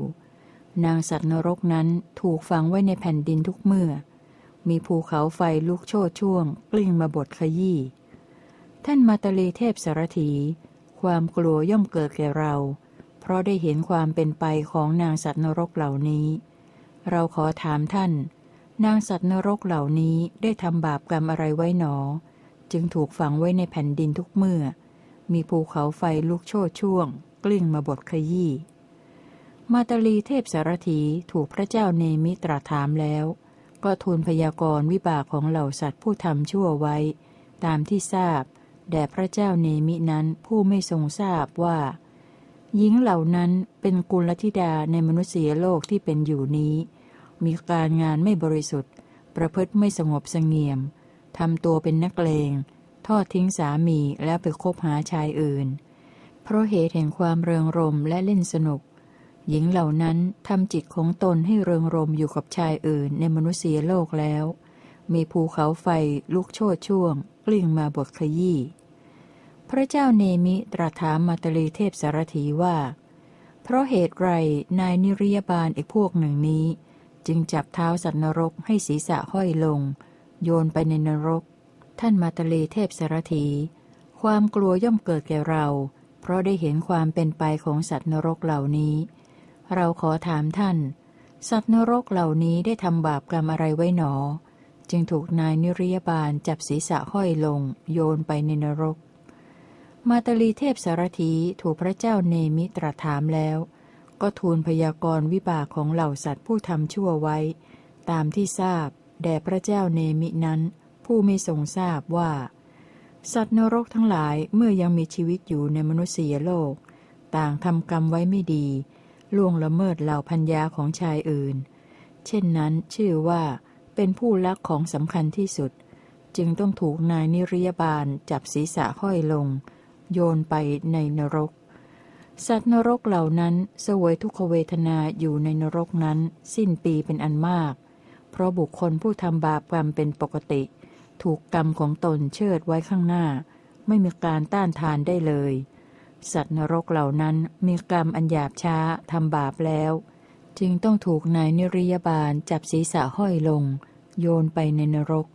นางสัตว์นรกนั้นถูกฝังไว้ในแผ่นดินทุกเมื่อ มีภูเขาไฟลุกโชดช่วง กลิ้งมาบดขยี้ ท่านมาตลีเทพสารถี ความกลัวย่อมเกิดแก่เรา เพราะได้เห็นความเป็นไปของนางสัตว์นรกเหล่านี้ เราขอถามท่าน นางสัตว์นรกเหล่านี้ได้ทำบาปกรรมอะไรไว้หนอ จึงถูกฝังไว้ในแผ่นดินทุกเมื่อ มีภูเขาไฟลุกโชดช่วง กลิ้งมาบดขยี้ มาตลีเทพสารถีถูกพระเจ้าเนมิตรถามแล้ว ก็ทูลพยากรณ์วิบากของเหล่าสัตว์ผู้ทำชั่วไว้ ตามที่ทราบ แด่พระเจ้าเนมินั้นผู้ไม่ทรงทราบว่า หญิงเหล่านั้นเป็นกุลธิดาในมนุษยโลกที่เป็นอยู่นี้ มีการงานไม่บริสุทธิ์ ประพฤติไม่สงบเสงี่ยมทำตัวเป็นนักเลง ทอดทิ้งสามีแล้วไปคบหาชายอื่น เพราะเหตุแห่งความเริงรมและเล่นสนุก หญิงเหล่านั้นทำจิตของตนให้เริงรมอยู่กับชายอื่นในมนุษยโลกแล้ว มีภูเขาไฟลุกโชดช่วง กลิ้งมาบดขยี้พระเจ้าเนมิตรัสถามมาตลีเทพสารถีว่า เพราะเหตุไรนายนิริยบาลอีกพวกหนึ่งนี้ จึงจับเท้าสัตว์นรกให้ศีรษะห้อยลง โยนไปในนรก ท่านมาตลีเทพสารถี ความกลัวย่อมเกิดแก่เรา เพราะได้เห็นความเป็นไปของสัตว์นรกเหล่านี้ เราขอถามท่าน สัตว์นรกเหล่านี้ได้ทำบาปกรรมอะไรไว้หนอ จึงถูกนายนิริยบาลจับศีรษะห้อยลง โยนไปในนรก มาตลีเทพสารถีถูกพระเจ้าเนมิตรถามแล้ว ก็ทูลพยากรณ์วิบากของเหล่าสัตว์ผู้ทำชั่วไว้ ตามที่ทราบ แด่พระเจ้าเนมินั้น ผู้ไม่ทรงทราบว่า สัตว์นรกทั้งหลายเมื่อยังมีชีวิตอยู่ในมนุษยโลก ต่างทำกรรมไว้ไม่ดี ล่วงละเมิดเหล่าพัญญาของชายอื่น เช่นนั้นชื่อว่าเป็นผู้ลักของสำคัญที่สุด จึงต้องถูกนายนิริยบาลจับศีรษะห้อยลง โยนไปในนรก สัตว์นรกเหล่านั้นเสวยทุกขเวทนาอยู่ในนรกนั้น สิ้นปีเป็นอันมาก เพราะบุคคลผู้ทำบาปกรรมเป็นปกติ ถูกกรรมของตนเชิดไว้ข้างหน้า ไม่มีการต้านทานได้เลย สัตว์นรกเหล่านั้นมีกรรมอันหยาบช้าทำบาปแล้ว จึงต้องถูกนายนิริยบาลจับศีรษะห้อยลง โยนไปในนรก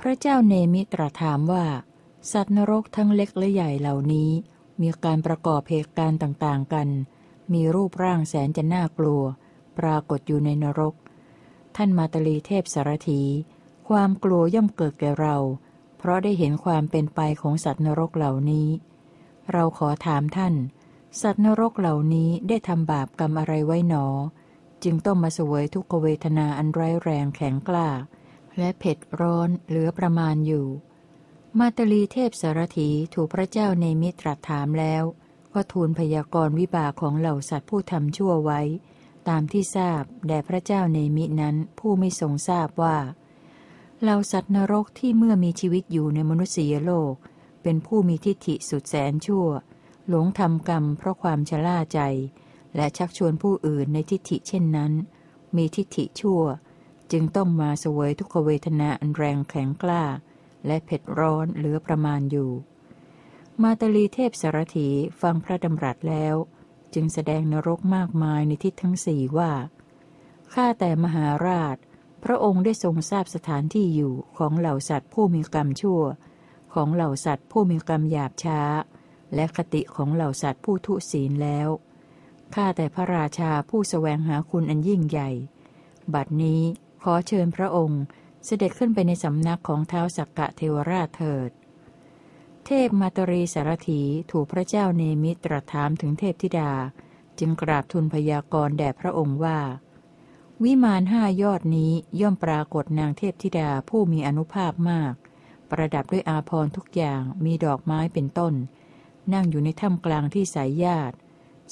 พระเจ้าเนมิตรถามว่า สัตว์นรกทั้งเล็กและใหญ่เหล่านี้ มีการประกอบเหตุการณ์ต่างๆกัน มีรูปร่างแสนจะน่ากลัว ปรากฏอยู่ในนรก ท่านมาตลีเทพสารถี ความกลัวย่อมเกิดแก่เรา เพราะได้เห็นความเป็นไปของสัตว์นรกเหล่านี้ เราขอถามท่าน สัตว์นรกเหล่านี้ได้ทำบาปกรรมอะไรไว้หนอ จึงต้องมาเสวยทุกขเวทนาอันร้ายแรงแข็งกล้า และเผ็ดร้อนเหลือประมาณอยู่ มาตลีเทพสารถีถูกพระเจ้าในมิตรถามแล้ว ก็ทูลพยากรณ์วิบากของเหล่าสัตว์ผู้ทำชั่วไว้ ตามที่ทราบแด่พระเจ้าในมินั้นผู้ไม่ทรงทราบว่า เหล่าสัตว์นรกที่เมื่อมีชีวิตอยู่ในมนุษยโลก เป็นผู้มีทิฏฐิสุดแสนชั่ว หลงทำกรรมเพราะความชล่าใจ และชักชวนผู้อื่นในทิฏฐิเช่นนั้น มีทิฏฐิชั่ว จึงต้องมาเสวยทุกขเวทนาอันแรงแข็งกล้า และเผ็ดร้อนเหลือประมาณอยู่ มาตลีเทพสารถีฟังพระดำรัสแล้ว จึงแสดงนรกมากมายในทิศทั้งสี่ว่าข้าแต่มหาราช พระองค์ได้ทรงทราบสถานที่อยู่ของเหล่าสัตว์ผู้มีกรรมชั่ว ของเหล่าสัตว์ผู้มีกรรมหยาบช้า และคติของเหล่าสัตว์ผู้ทุศีลแล้ว ข้าแต่พระราชาผู้สแสวงหาคุณอันยิ่งใหญ่ บัดนี้ขอเชิญพระองค์เสด็จขึ้นไปในสำนักของเท้าสักกะเทวราชเถิด เทพมาตรีสารถีถูกพระเจ้าเนมิตรถามถึงเทพธิดา จึงกราบทูลพยากรณ์แด่พระองค์ว่า วิมานห้ายอดนี้ย่อมปรากฏนางเทพธิดาผู้มีอนุภาพมาก ประดับด้วยอาภรทุกอย่างมีดอกไม้เป็นต้น นั่งอยู่ในถ้ำกลางที่สายญาติ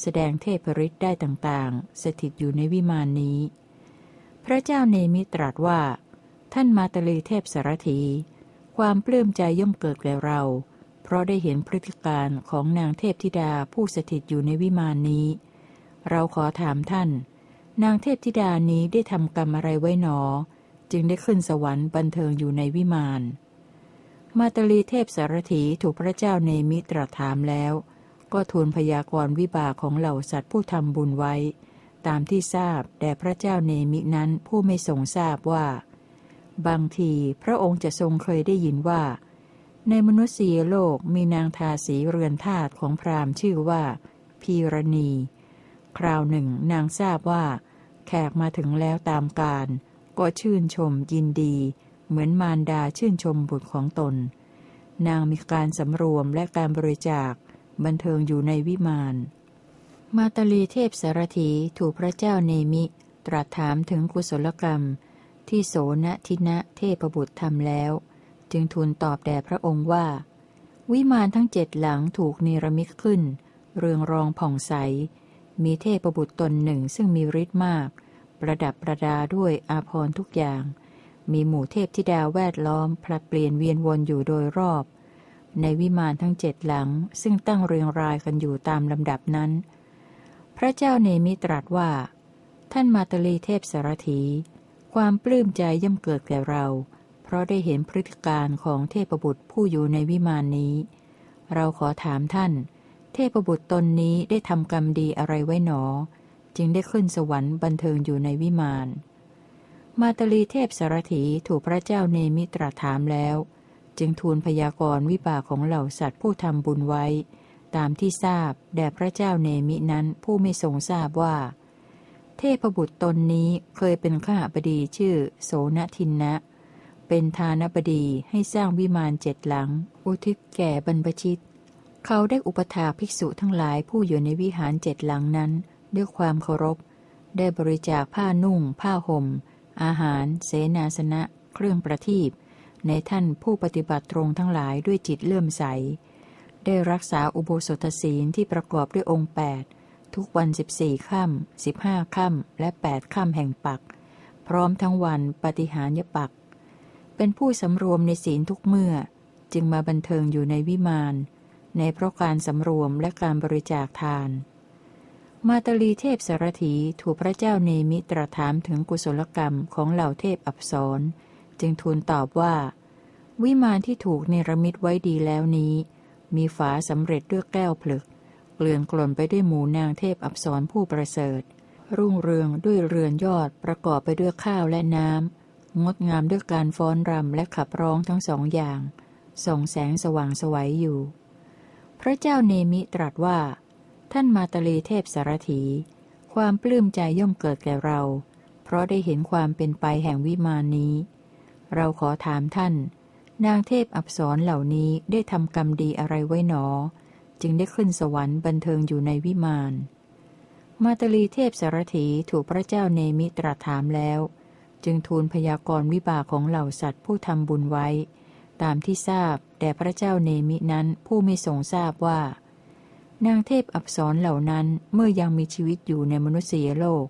แสดงเทพฤทธิ์ได้ต่างๆ สถิตอยู่ในวิมานนี้ พระเจ้าเนมิตรัสว่า ท่านมาตลีเทพสารถี ความปลื้มใจย่อมเกิดแก่เรา เพราะได้เห็นพฤติการของนางเทพธิดาผู้สถิตอยู่ในวิมานนี้ เราขอถามท่าน นางเทพธิดานี้ได้ทำกรรมอะไรไว้หนอ จึงได้ขึ้นสวรรค์บันเทิงอยู่ในวิมาน มาตลีเทพสารถีถูกพระเจ้าเนมิตรถามแล้ว ก็ทูลพยากรณ์วิบากของเหล่าสัตว์ผู้ทำบุญไว้ ตามที่ทราบแด่พระเจ้าเนมินั้นผู้ไม่ทรงทราบว่า บางทีพระองค์จะทรงเคยได้ยินว่า ในมนุษยโลกมีนางทาสีเรือนทาตของพราหมณ์ชื่อว่า พีรณี คราวหนึ่งนางทราบว่า แขกมาถึงแล้วตามการ ก็ชื่นชมยินดี เหมือนมารดาชื่นชมบุตรของตน นางมีการสำรวมและการบริจาค บันเทิงอยู่ในวิมาน มาตลีเทพสารถีถูกพระเจ้าเนมิ ตรัสถามถึงกุศลกรรม ที่โสนทินะเทพบุตรทำแล้ว จึงทูลตอบแด่พระองค์ว่า วิมานทั้งเจ็ดหลังถูกเนรมิตขึ้น เรืองรองผ่องใส มีเทพบุตรตนหนึ่งซึ่งมีฤทธิ์มาก ประดับประดาด้วยอาภรณ์ทุกอย่าง มีหมู่เทพธิดาแวดล้อมผลัดเปลี่ยนเวียนวนอยู่โดยรอบ ในวิมานทั้งเจ็ดหลังซึ่งตั้งเรียงรายกันอยู่ตามลำดับนั้น พระเจ้าเนมิตรัสว่า ท่านมาตลีเทพสารถี ความปลื้มใจย่อมเกิดแก่เรา เพราะได้เห็นพฤติการของเทพบุตรผู้อยู่ในวิมานนี้ เราขอถามท่าน เทพบุตรตนนี้ได้ทำกรรมดีอะไรไว้หนอ จึงได้ขึ้นสวรรค์บันเทิงอยู่ในวิมาน มาตลีเทพสารถีถูกพระเจ้าเนมิตรถามแล้ว จึงทูลพยากรณ์วิบากของเหล่าสัตว์ผู้ทำบุญไว้ ตามที่ทราบแด่พระเจ้าเนมินั้นผู้ไม่ทรงทราบว่า เทพบุตรตนนี้เคยเป็นข้าบดีชื่อ โสนทินนะเป็นทานบดีให้สร้างวิมานเจ็ดหลัง อุทิศแก่บรรพชิต เขาได้อุปถาภิกษุทั้งหลายผู้อยู่ในวิหารเจ็ดหลังนั้น ด้วยความเคารพ ได้บริจาคผ้านุ่ง ผ้าหม่ม อาหาร เสนาสนะ เครื่องประทีปในท่านผู้ปฏิบัติตรงทั้งหลายด้วยจิตเลื่อมใส ได้รักษาอุโบสถศีลที่ประกอบด้วยองค์แปดทุกวันสิบสี่ค่ำสิบห้าค่ำและแปดค่ำแห่งปัก พร้อมทั้งวันปฏิหารยปัก เป็นผู้สำรวมในศีลทุกเมื่อ จึงมาบันเทิงอยู่ในวิมาน ในเพราะการสำรวมและการบริจาคทาน มาตลีเทพสารถีถูกพระเจ้าเนมิตรถามถึงกุศลกรรมของเหล่าเทพอับสรจึงทูลตอบว่า วิมานที่ถูกเนรมิตไว้ดีแล้วนี้ มีฝาสำเร็จด้วยแก้วผลึก เกลื่อนกล่นไปด้วยหมูนางเทพอับสรผู้ประเสริฐ รุ่งเรืองด้วยเรือนยอดประกอบไปด้วยข้าวและน้ำงดงามด้วยการฟ้อนรำและขับร้องทั้งสองอย่างส่องแสงสว่างสวัยอยู่ พระเจ้าเนมิตรัสว่า ท่านมาตลีเทพสารถี ความปลื้มใจย่อมเกิดแก่เรา เพราะได้เห็นความเป็นไปแห่งวิมานนี้ เราขอถามท่าน นางเทพอับสรเหล่านี้ได้ทำกรรมดีอะไรไว้หนอ จึงได้ขึ้นสวรรค์บันเทิงอยู่ในวิมาน มาตลีเทพสารถีถูกพระเจ้าเนมิตรัสถามแล้ว จึงทูลพยากรณ์วิบากของเหล่าสัตว์ผู้ทำบุญไว้ ตามที่ทราบแด่พระเจ้าเนมินั้นผู้ไม่ทรงทราบว่า นางเทพอับสรเหล่านั้นเมื่อยังมีชีวิตอยู่ในมนุษยโลก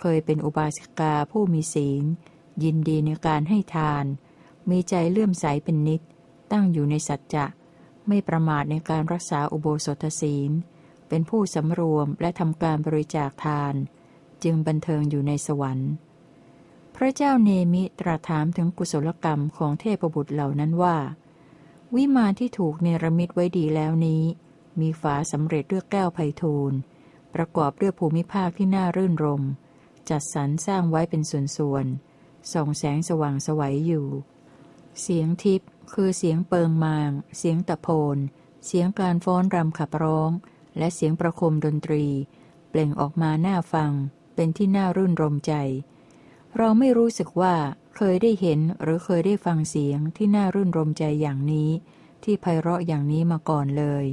เคยเป็นอุบาสิกาผู้มีศีล ยินดีในการให้ทาน มีใจเลื่อมใสเป็นนิด ตั้งอยู่ในสัจจะ ไม่ประมาทในการรักษาอุโบสถศีล เป็นผู้สำรวมและทำการบริจาคทาน จึงบันเทิงอยู่ในสวรรค์ ระเจ้าเนมิตรัสถามถึงกุศลกรรมของเทพบุตรเหล่านั้นว่า วิมานที่ถูกเนรมิตไว้ดีแล้วนี้ มีฝาสำเร็จด้วยแก้วไพทูลประกอบด้วยภูมิภาคที่น่ารื่นรม จัดสรรสร้างไว้เป็นส่วนๆ ส่องแสงสว่างสวัยอยู่ เสียงทิพย์คือเสียงเปิงมาง เสียงตะโพน เสียงการฟ้อนรำขับร้อง และเสียงประคมดนตรี เปล่งออกมาหน้าฟัง เป็นที่น่ารื่นรมใจ เราไม่รู้สึกว่าเคยได้เห็นหรือเคยได้ฟังเสียงที่น่ารื่นรมใจอย่างนี้ ที่ไพเราะอย่างนี้มาก่อนเลย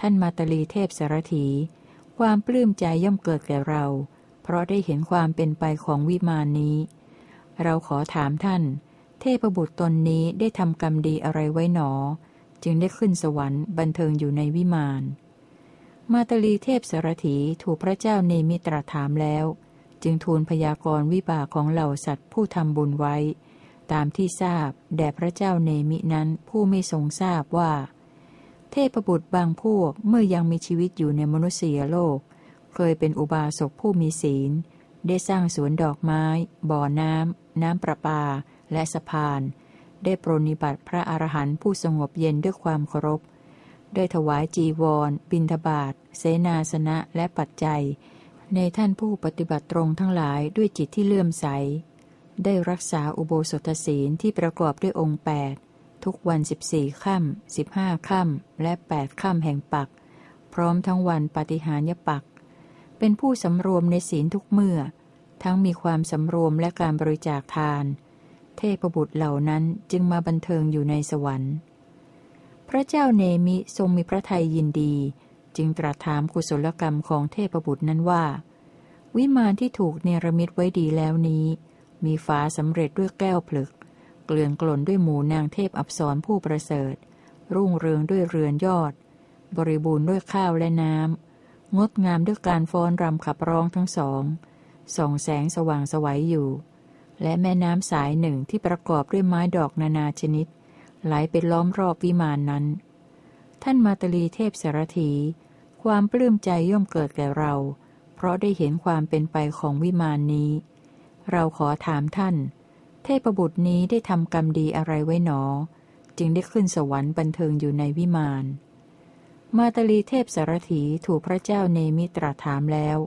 ท่านมาตลีเทพสารถี ความปลื้มใจย่อมเกิดแก่เรา เพราะได้เห็นความเป็นไปของวิมานนี้ เราขอถามท่าน เทพบุตรตนนี้ได้ทำกรรมดีอะไรไว้หนอ จึงได้ขึ้นสวรรค์บันเทิงอยู่ในวิมาน มาตลีเทพสารถีถูกพระเจ้าเนมิตรถามแล้ว จึงทูลพยากรณ์วิบากของเหล่าสัตว์ผู้ทำบุญไว้ ตามที่ทราบแด่พระเจ้าเนมินั้นผู้ไม่ทรงทราบว่า เทพบุตรบางพวกเมื่อยังมีชีวิตอยู่ในมนุษยโลก เคยเป็นอุบาสกผู้มีศีล ได้สร้างสวนดอกไม้ บ่อน้ำ น้ำประปา และสะพาน ได้ปรนิบัติพระอรหันต์ผู้สงบเย็นด้วยความเคารพ ได้ถวายจีวร บิณฑบาต เสนาสนะ และปัจจัย ในท่านผู้ปฏิบัติตรงทั้งหลายด้วยจิตที่เลื่อมใส ได้รักษาอุโบสถศีลที่ประกอบด้วยองค์ 8 ทุกวัน 14ค่ำ15ค่ำและ 8ค่ำแห่งปัก พร้อมทั้งวันปฏิหารยปัก เป็นผู้สำรวมในศีลทุกเมื่อ ทั้งมีความสำรวมและการบริจาคทาน เทพบุตรเหล่านั้นจึงมาบันเทิงอยู่ในสวรรค์ พระเจ้าเนมิทรงมีพระทัยยินดี จึงตรัสถามกุศลกรรมของเทพบุตรนั้นว่า วิมานที่ถูกเนรมิตไว้ดีแล้วนี้ มีฝาสำเร็จด้วยแก้วผลึก เกลื่อนกลนด้วยหมูนางเทพอับสรผู้ประเสริฐ รุ่งเรืองด้วยเรือนยอด บริบูรณ์ด้วยข้าวและน้ำงดงามด้วยการฟ้อนรำขับร้องทั้งสองส่องแสงสว่างสวัยอยู่ และแม่น้ำสายหนึ่งที่ประกอบด้วยไม้ดอกนานาชนิด ไหลไปล้อมรอบวิมานนั้น ท่านมาตลีเทพสารถี ความปลื้มใจย่อมเกิดแก่เรา เพราะได้เห็นความเป็นไปของวิมานนี้ เราขอถามท่าน เทพบุตรนี้ได้ทำกรรมดีอะไรไว้หนอ จึงได้ขึ้นสวรรค์บันเทิงอยู่ในวิมาน มาตลีเทพสารถีถูกพระเจ้าเนมิตรถามแล้ว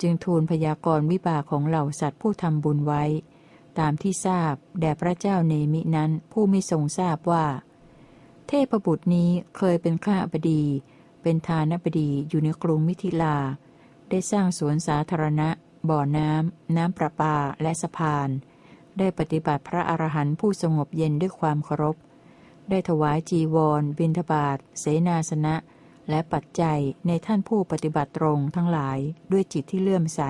จึงทูลพยากรณ์วิบากของเหล่าสัตว์ผู้ทำบุญไว้ ตามที่ทราบแด่พระเจ้าเนมินั้นผู้ไม่ทรงทราบว่า เทพบุตรนี้เคยเป็นข้าบดี เป็นทานบดีอยู่ในกรุงมิถิลา ได้สร้างสวนสาธารณะ บ่อน้ำ น้ำประปา และสะพาน ได้ปฏิบัติพระอรหันต์ผู้สงบเย็นด้วยความเคารพ ได้ถวายจีวร บิณฑบาต เสนาสนะ และปัจจัยในท่านผู้ปฏิบัติตรงทั้งหลายด้วยจิตที่เลื่อมใส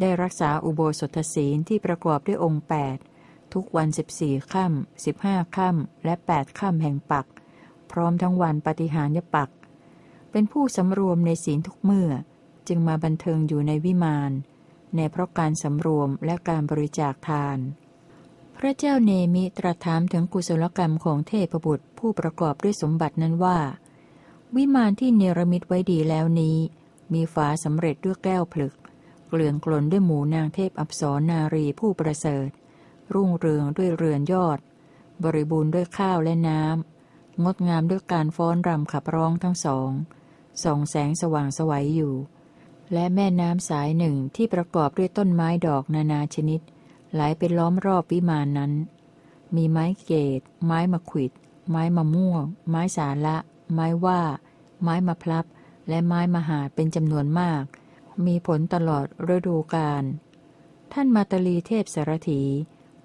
ได้รักษาอุโบสถศีลที่ประกอบด้วยองค์ 8 ทุกวัน 14 ค่ำ 15 ค่ำ และ 8 ค่ำแห่งปัก พร้อมทั้งวันปฏิหารยปัก เป็นผู้สำรวมในศีลทุกเมื่อ จึงมาบันเทิงอยู่ในวิมาน ในเพราะการสำรวมและการบริจาคทาน พระเจ้าเนมิตรถามถึงกุศลกรรมของเทพบุตรผู้ประกอบด้วยสมบัตินั้นว่า วิมานที่เนรมิตไว้ดีแล้วนี้ มีฝาสำเร็จด้วยแก้วผลึก เกลื่อนกลนด้วยหมูนางเทพอับสรนารีผู้ประเสริฐ รุ่งเรืองด้วยเรือนยอด บริบูรณ์ด้วยข้าวและน้ำงดงามด้วยการฟ้อนรำขับร้องทั้งสอง ส่องแสงสว่างสวัยอยู่ และแม่น้ำสายหนึ่งที่ประกอบด้วยต้นไม้ดอกนานาชนิด ไหลไปล้อมรอบวิมานนั้น มีไม้เกต ไม้มะขิด ไม้มะม่วง ไม้สาละ ไม้ว่า ไม้มะพลับ และไม้มหาเป็นจำนวนมาก มีผลตลอดฤดูกาลท่านมาตลีเทพสารถี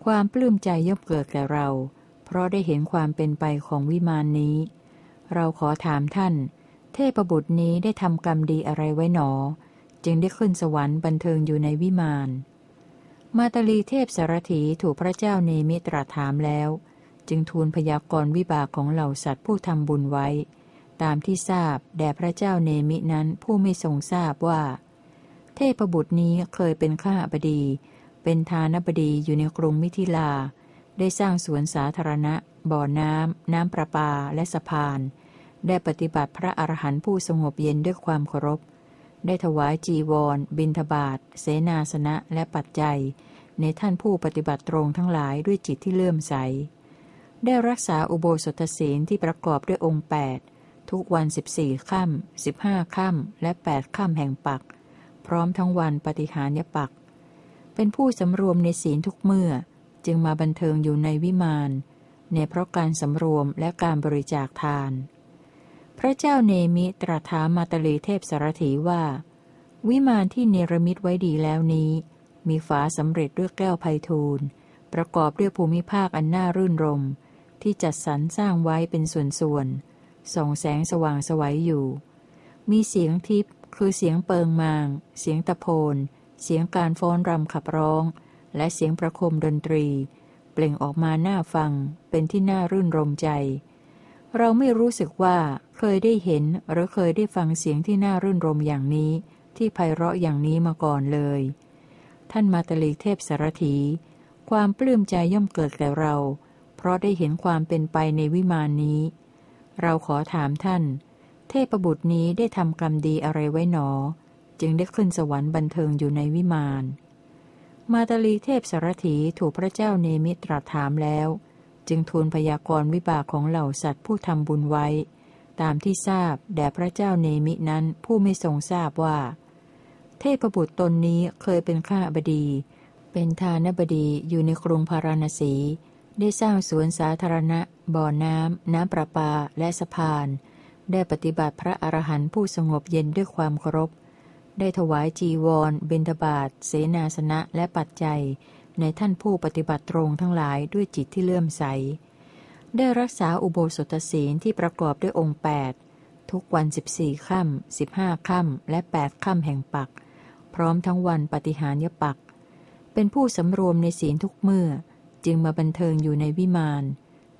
ความปลื้มใจย่อมเกิดแก่เรา เพราะได้เห็นความเป็นไปของวิมานนี้ เราขอถามท่าน เทพบุตรนี้ได้ทำกรรมดีอะไรไว้หนอ จึงได้ขึ้นสวรรค์บันเทิงอยู่ในวิมาน มาตลีเทพสารถีถูกพระเจ้าเนมิตรถามแล้ว จึงทูลพยากรณ์วิบากของเหล่าสัตว์ผู้ทำบุญไว้ ตามที่ทราบแด่พระเจ้าเนมินั้นผู้ไม่ทรงทราบว่า เทพบุตรนี้เคยเป็นข้าบดี เป็นทานบดีอยู่ในกรุงมิถิลา ได้สร้างสวนสาธารณะ บ่อน้ำน้ำประปาและสะพาน ได้ปฏิบัติพระอรหันต์ผู้สงบเย็นด้วยความเคารพ ได้ถวายจีวร บิณฑบาต เสนาสนะ และปัจจัย ในท่านผู้ปฏิบัติตรงทั้งหลายด้วยจิตที่เลื่อมใส ได้รักษาอุโบสถศีลที่ประกอบด้วยองค์ 8 ทุกวันสิบสี่ค่ำสิบห้าค่ำและแปดค่ำแห่งปัก พร้อมทั้งวันปฏิหารยปัก เป็นผู้สำรวมในศีลทุกเมื่อ จึงมาบันเทิงอยู่ในวิมานในเพราะการสำรวมและการบริจาคทาน พระเจ้าเนมิตรัสถามมาตลีเทพสารถีว่า วิมานที่เนรมิตไว้ดีแล้วนี้ มีฝาสำเร็จด้วยแก้วไพทูลประกอบด้วยภูมิภาคอันน่ารื่นรม ที่จัดสรรสร้างไว้เป็นส่วนๆส่องแสงสว่างสวัยอยู่ มีเสียงทิพย์คือเสียงเปิงมาง เสียงตะโพน เสียงการฟ้อนรำขับร้อง และเสียงประคมดนตรี เปล่งออกมาหน้าฟังเป็นที่น่ารื่นรมใจ เราไม่รู้สึกว่าเคยได้เห็นหรือเคยได้ฟังเสียงที่น่ารื่นรมอย่างนี้ ที่ไพเราะอย่างนี้มาก่อนเลย ท่านมาตลีเทพสารถี ความปลื้มใจย่อมเกิดแก่เรา เพราะได้เห็นความเป็นไปในวิมานนี้ เราขอถามท่าน เทพบุตรนี้ได้ทำกรรมดีอะไรไว้หนอ จึงได้ขึ้นสวรรค์บันเทิงอยู่ในวิมาน มาตลีเทพสารถีถูกพระเจ้าเนมิตรถามแล้ว จึงทูลพยากรณ์วิบากของเหล่าสัตว์ผู้ทำบุญไว้ ตามที่ทราบแด่พระเจ้าเนมินั้นผู้ไม่ทรงทราบว่า เทพบุตรตนนี้เคยเป็นข้าบดี เป็นทานบดีอยู่ในกรุงพาราณสี ได้สร้างสวนสาธารณะ บ่อน้ำ น้ำประปาและสะพาน ได้ปฏิบัติพระอรหันต์ผู้สงบเย็นด้วยความเคารพได้ถวายจีวร เบญทบาท เสนาสนะและปัจจัย ในท่านผู้ปฏิบัติตรงทั้งหลายด้วยจิตที่เลื่อมใส ได้รักษาอุโบสถศีลที่ประกอบด้วยองค์ 8 ทุกวันสิบสี่ค่ำสิบห้าค่ำและแปดค่ำแห่งปัก พร้อมทั้งวันปฏิหารยปัก เป็นผู้สำรวมในศีลทุกเมื่อ จึงมาบันเทิงอยู่ในวิมาน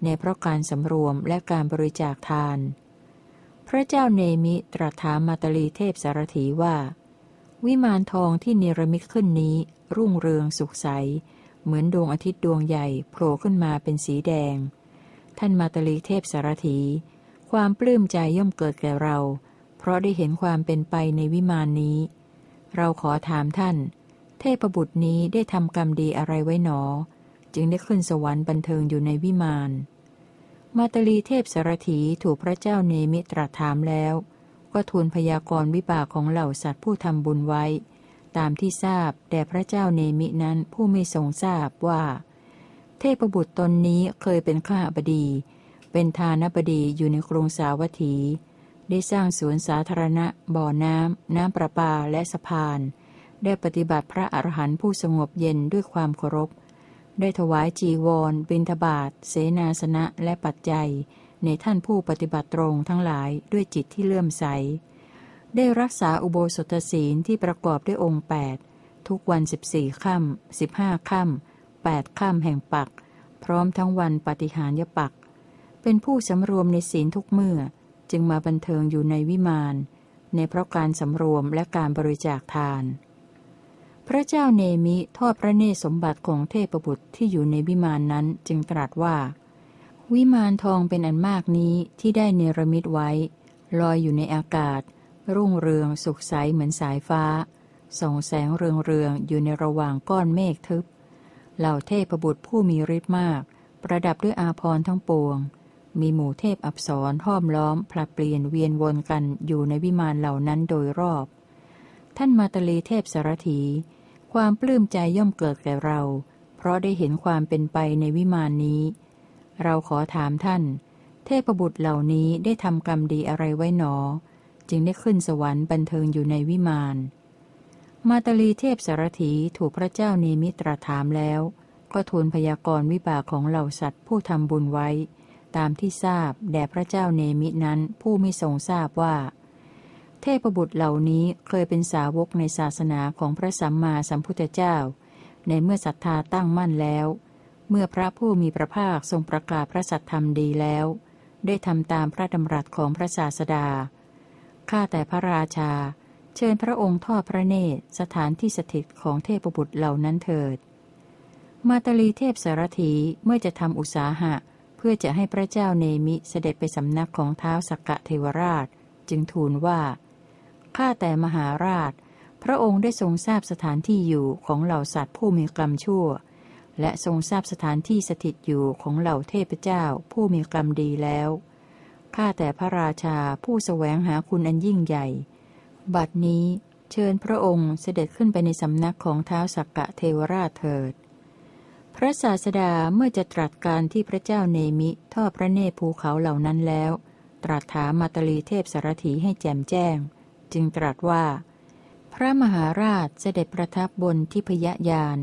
ในเพราะการสำรวมและการบริจาคทาน พระเจ้าเนมิตรัสถามมาตลีเทพสารถีว่า วิมานทองที่เนรมิตขึ้นนี้ รุ่งเรืองสุขใส เหมือนดวงอาทิตย์ดวงใหญ่โผล่ขึ้นมาเป็นสีแดง ท่านมาตลีเทพสารถี ความปลื้มใจย่อมเกิดแก่เรา เพราะได้เห็นความเป็นไปในวิมานนี้ เราขอถามท่าน เทพบุตรนี้ได้ทำกรรมดีอะไรไว้หนอ จึงได้ขึ้นสวรรค์บันเทิงอยู่ในวิมาน มาตลีเทพสารถีถูกพระเจ้าเนมิตรัสถามแล้ว ก็ทูลพยากรณ์วิบากของเหล่าสัตว์ผู้ทำบุญไว้ ตามที่ทราบแด่พระเจ้าเนมินั้นผู้ไม่ทรงทราบว่า เทพบุตรตนนี้เคยเป็นข้าบดี เป็นทานบดีอยู่ในกรุงสาวัตถี ได้สร้างสวนสาธารณะ บ่อน้ำ น้ำประปาและสะพาน ได้ปฏิบัติพระอรหันต์ผู้สงบเย็นด้วยความเคารพ ได้ถวายจีวร บิณฑบาต เสนาสนะและปัจจัย ในท่านผู้ปฏิบัติตรงทั้งหลายด้วยจิตที่เลื่อมใส ได้รักษาอุโบสถศีลที่ประกอบด้วยองค์ 8 ทุกวันสิบสี่ค่ำสิบห้าค่ำแปดค่ำแห่งปัก พร้อมทั้งวันปฏิหารยปัก เป็นผู้สำรวมในศีลทุกเมื่อ จึงมาบันเทิงอยู่ในวิมาน ในเพราะการสำรวมและการบริจาคทาน พระเจ้าเนมิทอดพระเนตรสมบัติของเทพบุตรที่อยู่ในวิมานนั้นจึงตรัสว่า วิมานทองเป็นอันมากนี้ที่ได้เนรมิตไว้ ลอยอยู่ในอากาศ รุ่งเรืองสุขใสเหมือนสายฟ้า ส่องแสงเรืองเรืองอยู่ในระหว่างก้อนเมฆทึบ เหล่าเทพบุตรผู้มีฤทธิ์มาก ประดับด้วยอาภรณ์ทั้งปวง มีหมู่เทพอับสรห้อมล้อมผลัดเปลี่ยนเวียนวนกันอยู่ในวิมานเหล่านั้นโดยรอบ ท่านมาตลีเทพสารถี ความปลื้มใจย่อมเกิดแก่เรา เพราะได้เห็นความเป็นไปในวิมานนี้ เราขอถามท่าน เทพบุตรเหล่านี้ได้ทำกรรมดีอะไรไว้หนอ จึงได้ขึ้นสวรรค์บันเทิงอยู่ในวิมาน มาตลีเทพสารถีถูกพระเจ้าเนมิตรถามแล้ว ก็ทูลพยากรณ์วิบากของเหล่าสัตว์ผู้ทำบุญไว้ ตามที่ทราบแด่พระเจ้าเนมินั้นผู้ไม่ทรงทราบว่า เทพบุตรเหล่านี้เคยเป็นสาวกในศาสนาของพระสัมมาสัมพุทธเจ้า ในเมื่อศรัทธาตั้งมั่นแล้ว เมื่อพระผู้มีพระภาคทรงประกาศพระสัทธรรมดีแล้ว ได้ทำตามพระดำรัสของพระศาสดา ข้าแต่พระราชา เชิญพระองค์ทอดพระเนตรสถานที่สถิตของเทพบุตรเหล่านั้นเถิด มาตลีเทพสารถีเมื่อจะทำอุตสาหะ เพื่อจะให้พระเจ้าเนมิเสด็จไปสำนักของเท้าสักกะเทวราช จึงทูลว่า ข้าแต่มหาราช พระองค์ได้ทรงทราบสถานที่อยู่ของเหล่าสัตว์ผู้มีกรรมชั่ว และทรงทราบสถานที่สถิตอยู่ของเหล่าเทพเจ้าผู้มีกรรมดีแล้ว ข้าแต่พระราชาผู้สแสวงหาคุณอันยิ่งใหญ่ บัดนี้เชิญพระองค์เสด็จขึ้นไปในสำนักของเท้าสักกะเทวราชเถิด พระศาสดาเมื่อจะตรัสการที่พระเจ้าเนมิทอดพระเนตรภูเขาเหล่านั้นแล้ว ตรัสถามมาตลีเทพสารถีให้แจ่มแจ้ง จึงตรัสว่า พระมหาราชเสด็จประทับบนทิพยยาน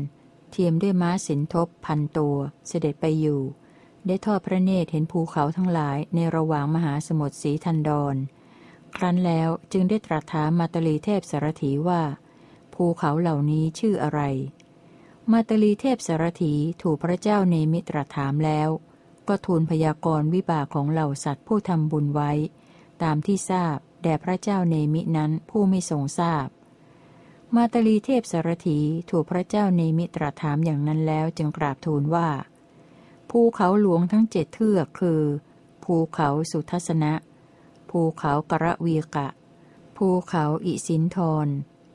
เทียมด้วยม้าสินทบพันตัว เสด็จไปอยู่ ได้ทอดพระเนตรเห็นภูเขาทั้งหลายในระหว่างมหาสมุทรสีทันดร ครั้นแล้วจึงได้ตรัสถามมาตลีเทพสารถีว่า ภูเขาเหล่านี้ชื่ออะไร มาตลีเทพสารถีถูกพระเจ้าเนมิตรถามแล้ว ก็ทูลพยากรณ์วิบากของเหล่าสัตว์ผู้ทำบุญไว้ ตามที่ทราบแด่พระเจ้าเนมินั้นผู้ไม่ทรงทราบ มาตลีเทพสารถีถูกพระเจ้าเนมิตรถามอย่างนั้นแล้วจึงกราบทูลว่า ภูเขาหลวงทั้งเจ็ดเทือกคือ ภูเขาสุทัศนะ ภูเขากระวีกะ ภูเขาอิสินทร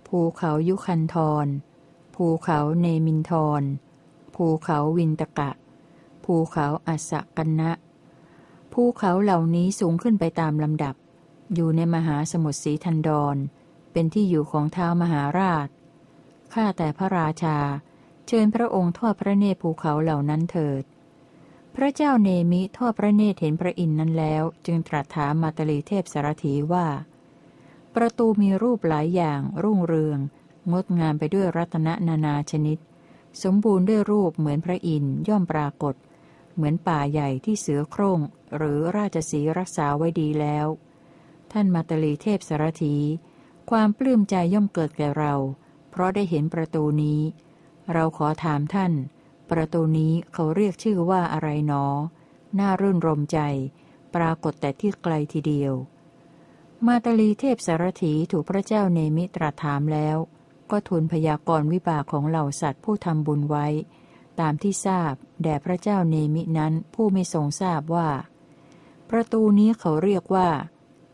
ภูเขายุคันทร ภูเขาเนมินทร ภูเขาวินตกะ ภูเขาอัสกันนะ ภูเขาเหล่านี้สูงขึ้นไปตามลำดับ อยู่ในมหาสมุทรสีทันดร เป็นที่อยู่ของเท้ามหาราช ข้าแต่พระราชา เชิญพระองค์ทอดพระเนตรภูเขาเหล่านั้นเถิด พระเจ้าเนมิทอดพระเนตรเห็นพระอินทร์นั้นแล้ว จึงตรัสถามมาตลีเทพสารถีว่า ประตูมีรูปหลายอย่างรุ่งเรือง งดงามไปด้วยรัตนนานาชนิด สมบูรณ์ด้วยรูปเหมือนพระอินทร์ย่อมปรากฏ เหมือนป่าใหญ่ที่เสือโคร่งหรือราชสีรักษาไว้ดีแล้ว ท่านมาตลีเทพสารถี ความปลื้มใจย่อมเกิดแก่เรา เพราะได้เห็นประตูนี้ เราขอถามท่าน ประตูนี้เขาเรียกชื่อว่าอะไรหนอ น่ารื่นรมใจ ปรากฏแต่ที่ไกลทีเดียว มาตลีเทพสารถีถูกพระเจ้าเนมิตรถามแล้ว ก็ทูลพยากรณ์วิบากของเหล่าสัตว์ผู้ทำบุญไว้ ตามที่ทราบ แด่พระเจ้าเนมินั้นผู้ไม่ทรงทราบว่า ประตูนี้เขาเรียกว่า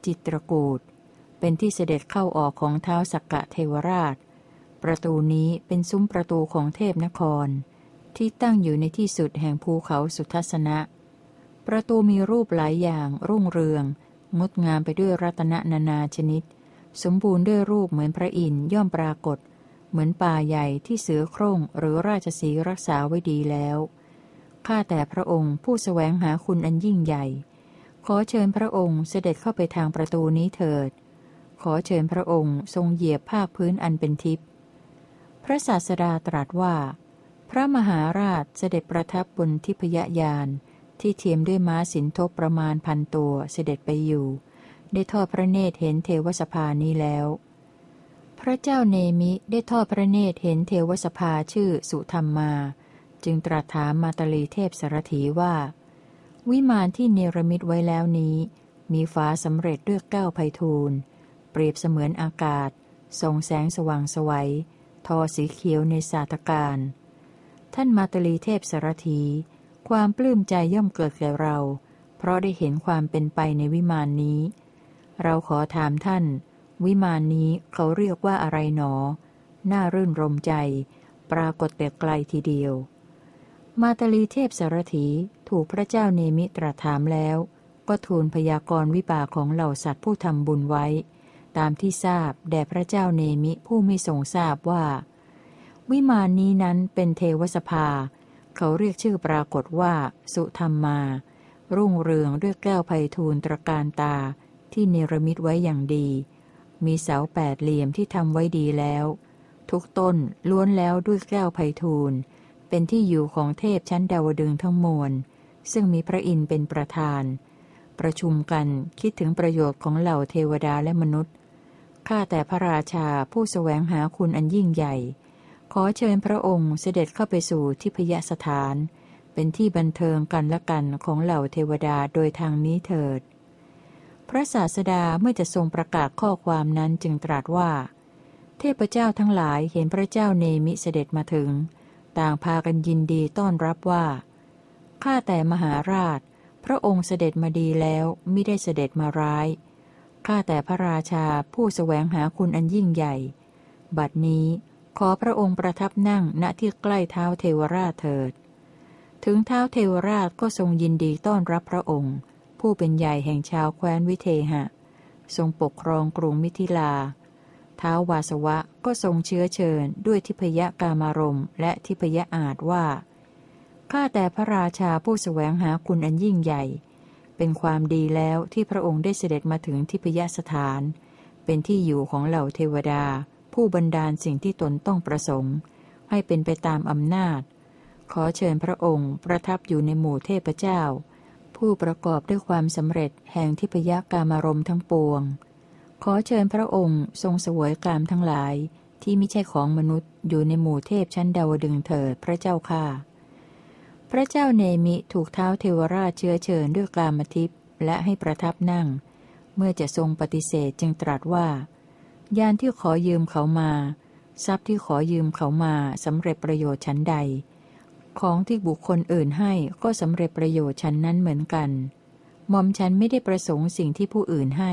จิตรกูด เป็นที่เสด็จเข้าออกของเท้าสักกะเทวราช ประตูนี้เป็นซุ้มประตูของเทพนคร ที่ตั้งอยู่ในที่สุดแห่งภูเขาสุทัศนะ ประตูมีรูปหลายอย่างรุ่งเรือง งดงามไปด้วยรัตนนานาชนิด สมบูรณ์ด้วยรูปเหมือนพระอินทร์ย่อมปรากฏ เหมือนป่าใหญ่ที่เสือโคร่งหรือราชสีรักษาไว้ดีแล้วข้าแต่พระองค์ผู้สแสวงหาคุณอันยิ่งใหญ่ ขอเชิญพระองค์เสด็จเข้าไปทางประตูนี้เถิด ขอเชิญพระองค์ทรงเหยียบภาคพื้นอันเป็นทิพย์ พระศาสดาตรัสว่า พระมหาราชเสด็จประทับบนทิพยยานที่เทียมด้วยม้าสินทบประมาณพันตัวเสด็จไปอยู่ ได้ทอดพระเนตรเห็นเทวสภานี้แล้ว พระเจ้าเนมิได้ทอดพระเนตรเห็นเทวสภาชื่อสุธรรมมา จึงตรัสถามมาตลีเทพสารถีว่า วิมานที่เนรมิตไว้แล้วนี้ มีฟ้าสำเร็จด้วยเก้าไพทูล เปรียบเสมือนอากาศส่องแสงสว่างสวัย ทอสีเขียวในสาตการ ท่านมาตลีเทพสารถี ความปลื้มใจย่อมเกิดแก่เรา เพราะได้เห็นความเป็นไปในวิมานนี้ เราขอถามท่าน วิมานนี้เขาเรียกว่าอะไรหนอ น่ารื่นรมใจ ปรากฏแต่ไกลทีเดียว มาตลีเทพสารถีถูกพระเจ้าเนมิตรถามแล้ว ก็ทูลพยากรณ์วิบากของเหล่าสัตว์ผู้ทำบุญไว้ ตามที่ทราบแด่พระเจ้าเนมิผู้ไม่ทรงทราบว่า วิมานนี้นั้นเป็นเทวสภา เขาเรียกชื่อปรากฏว่า สุธรรมมา รุ่งเรืองด้วยแก้วไพทูลตรการตาที่เนรมิตไว้อย่างดี มีเสาแปดเหลี่ยมที่ทำไว้ดีแล้ว ทุกต้นล้วนแล้วด้วยแก้วไพทูลเป็นที่อยู่ของเทพชั้นดาวดึงทั้งมวลซึ่งมีพระอินทร์เป็นประธาน ประชุมกันคิดถึงประโยชน์ของเหล่าเทวดาและมนุษย์ ข้าแต่พระราชาผู้สแสวงหาคุณอันยิ่งใหญ่ ขอเชิญพระองค์เสด็จเข้าไปสู่ทิพยสถาน เป็นที่บันเทิงกันและกันของเหล่าเทวดาโดยทางนี้เถิด พระศาสดาเมื่อจะทรงประกาศข้อความนั้นจึงตรัสว่า เทพเจ้าทั้งหลายเห็นพระเจ้าเนมิเสด็จมาถึง ต่างพากันยินดีต้อนรับว่าข้าแต่มหาราช พระองค์เสด็จมาดีแล้วไม่ได้เสด็จมาร้าย ข้าแต่พระราชาผู้สแสวงหาคุณอันยิ่งใหญ่ บัดนี้ขอพระองค์ประทับนั่งณที่ใกล้เท้าเทวราชเถิด ถึงเท้าเทวราชก็ทรงยินดีต้อนรับพระองค์ ผู้เป็นใหญ่แห่งชาวแคว้นวิเทหะ ทรงปกครองกรุงมิถิลาเท้าวาสวะก็ทรงเชื้อเชิญด้วยทิพยกามารมและทิพยอาจว่า ข้าแต่พระราชาผู้สแสวงหาคุณอันยิ่งใหญ่ เป็นความดีแล้วที่พระองค์ได้เสด็จมาถึงทิพยสถาน เป็นที่อยู่ของเหล่าเทวดา ผู้บันดาลสิ่งที่ตนต้องประสงค์ ให้เป็นไปตามอำนาจ ขอเชิญพระองค์ประทับอยู่ในหมู่เทพเจ้า ผู้ประกอบด้วยความสำเร็จแห่งทิพยกามารมทั้งปวง ขอเชิญพระองค์ทรงสวยกามทั้งหลายที่ไม่ใช่ของมนุษย์อยู่ในหมู่เทพชั้นดาวดึงเถิดพระเจ้าค่ะ พระเจ้าเนมิถูกเท้าเทวราชเชื้อเชิญด้วยกามทิพย์และให้ประทับนั่ง เมื่อจะทรงปฏิเสธจึงตรัสว่ายานที่ขอยืมเขามา ทรัพย์ที่ขอยืมเขามาสำเร็จประโยชน์ชั้นใด ของที่บุคคลอื่นให้ก็สำเร็จประโยชน์ชั้นนั้นเหมือนกันมอมฉันไม่ได้ประสงค์สิ่งที่ผู้อื่นให้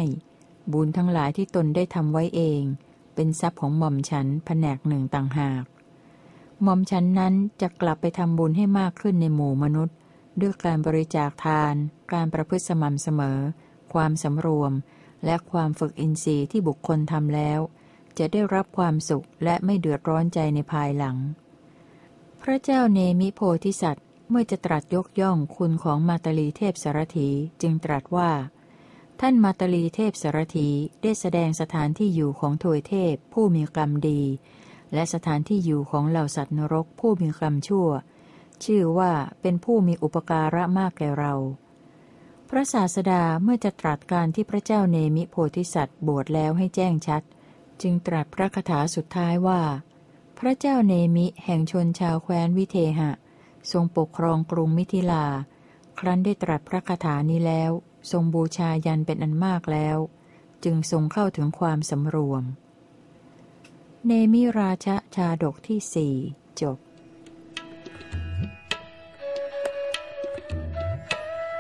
บุญทั้งหลายที่ตนได้ทำไว้เอง เป็นทรัพย์ของหม่อมฉันแผนกหนึ่งต่างหาก ม่อมฉันนั้นจะกลับไปทำบุญให้มากขึ้นในหมู่มนุษย์ ด้วยการบริจาคทาน การประพฤติสม่ำเสมอ ความสำรวม และความฝึกอินทรีย์ที่บุคคลทำแล้ว จะได้รับความสุขและไม่เดือดร้อนใจในภายหลัง พระเจ้าเนมิโพธิสัตว์ เมื่อจะตรัสยกย่องคุณของมาตลีเทพสารถีจึงตรัสว่า ท่านมาตลีเทพสารถีได้แสดงสถานที่อยู่ของทวยเทพผู้มีกรรมดี และสถานที่อยู่ของเหล่าสัตว์นรกผู้มีกรรมชั่ว ชื่อว่าเป็นผู้มีอุปการะมากแก่เรา พระศาสดาเมื่อจะตรัสการที่พระเจ้าเนมิโพธิสัตว์บวชแล้วให้แจ้งชัด จึงตรัสพระคาถาสุดท้ายว่า พระเจ้าเนมิแห่งชนชาวแคว้นวิเทหะ ทรงปกครองกรุงมิถิลา ครั้นได้ตรัสพระคาถานี้แล้ว ทรงบูชายันเป็นอันมากแล้ว จึงทรงเข้าถึงความสำรวม เนมิราชชาดกที่สี่จบ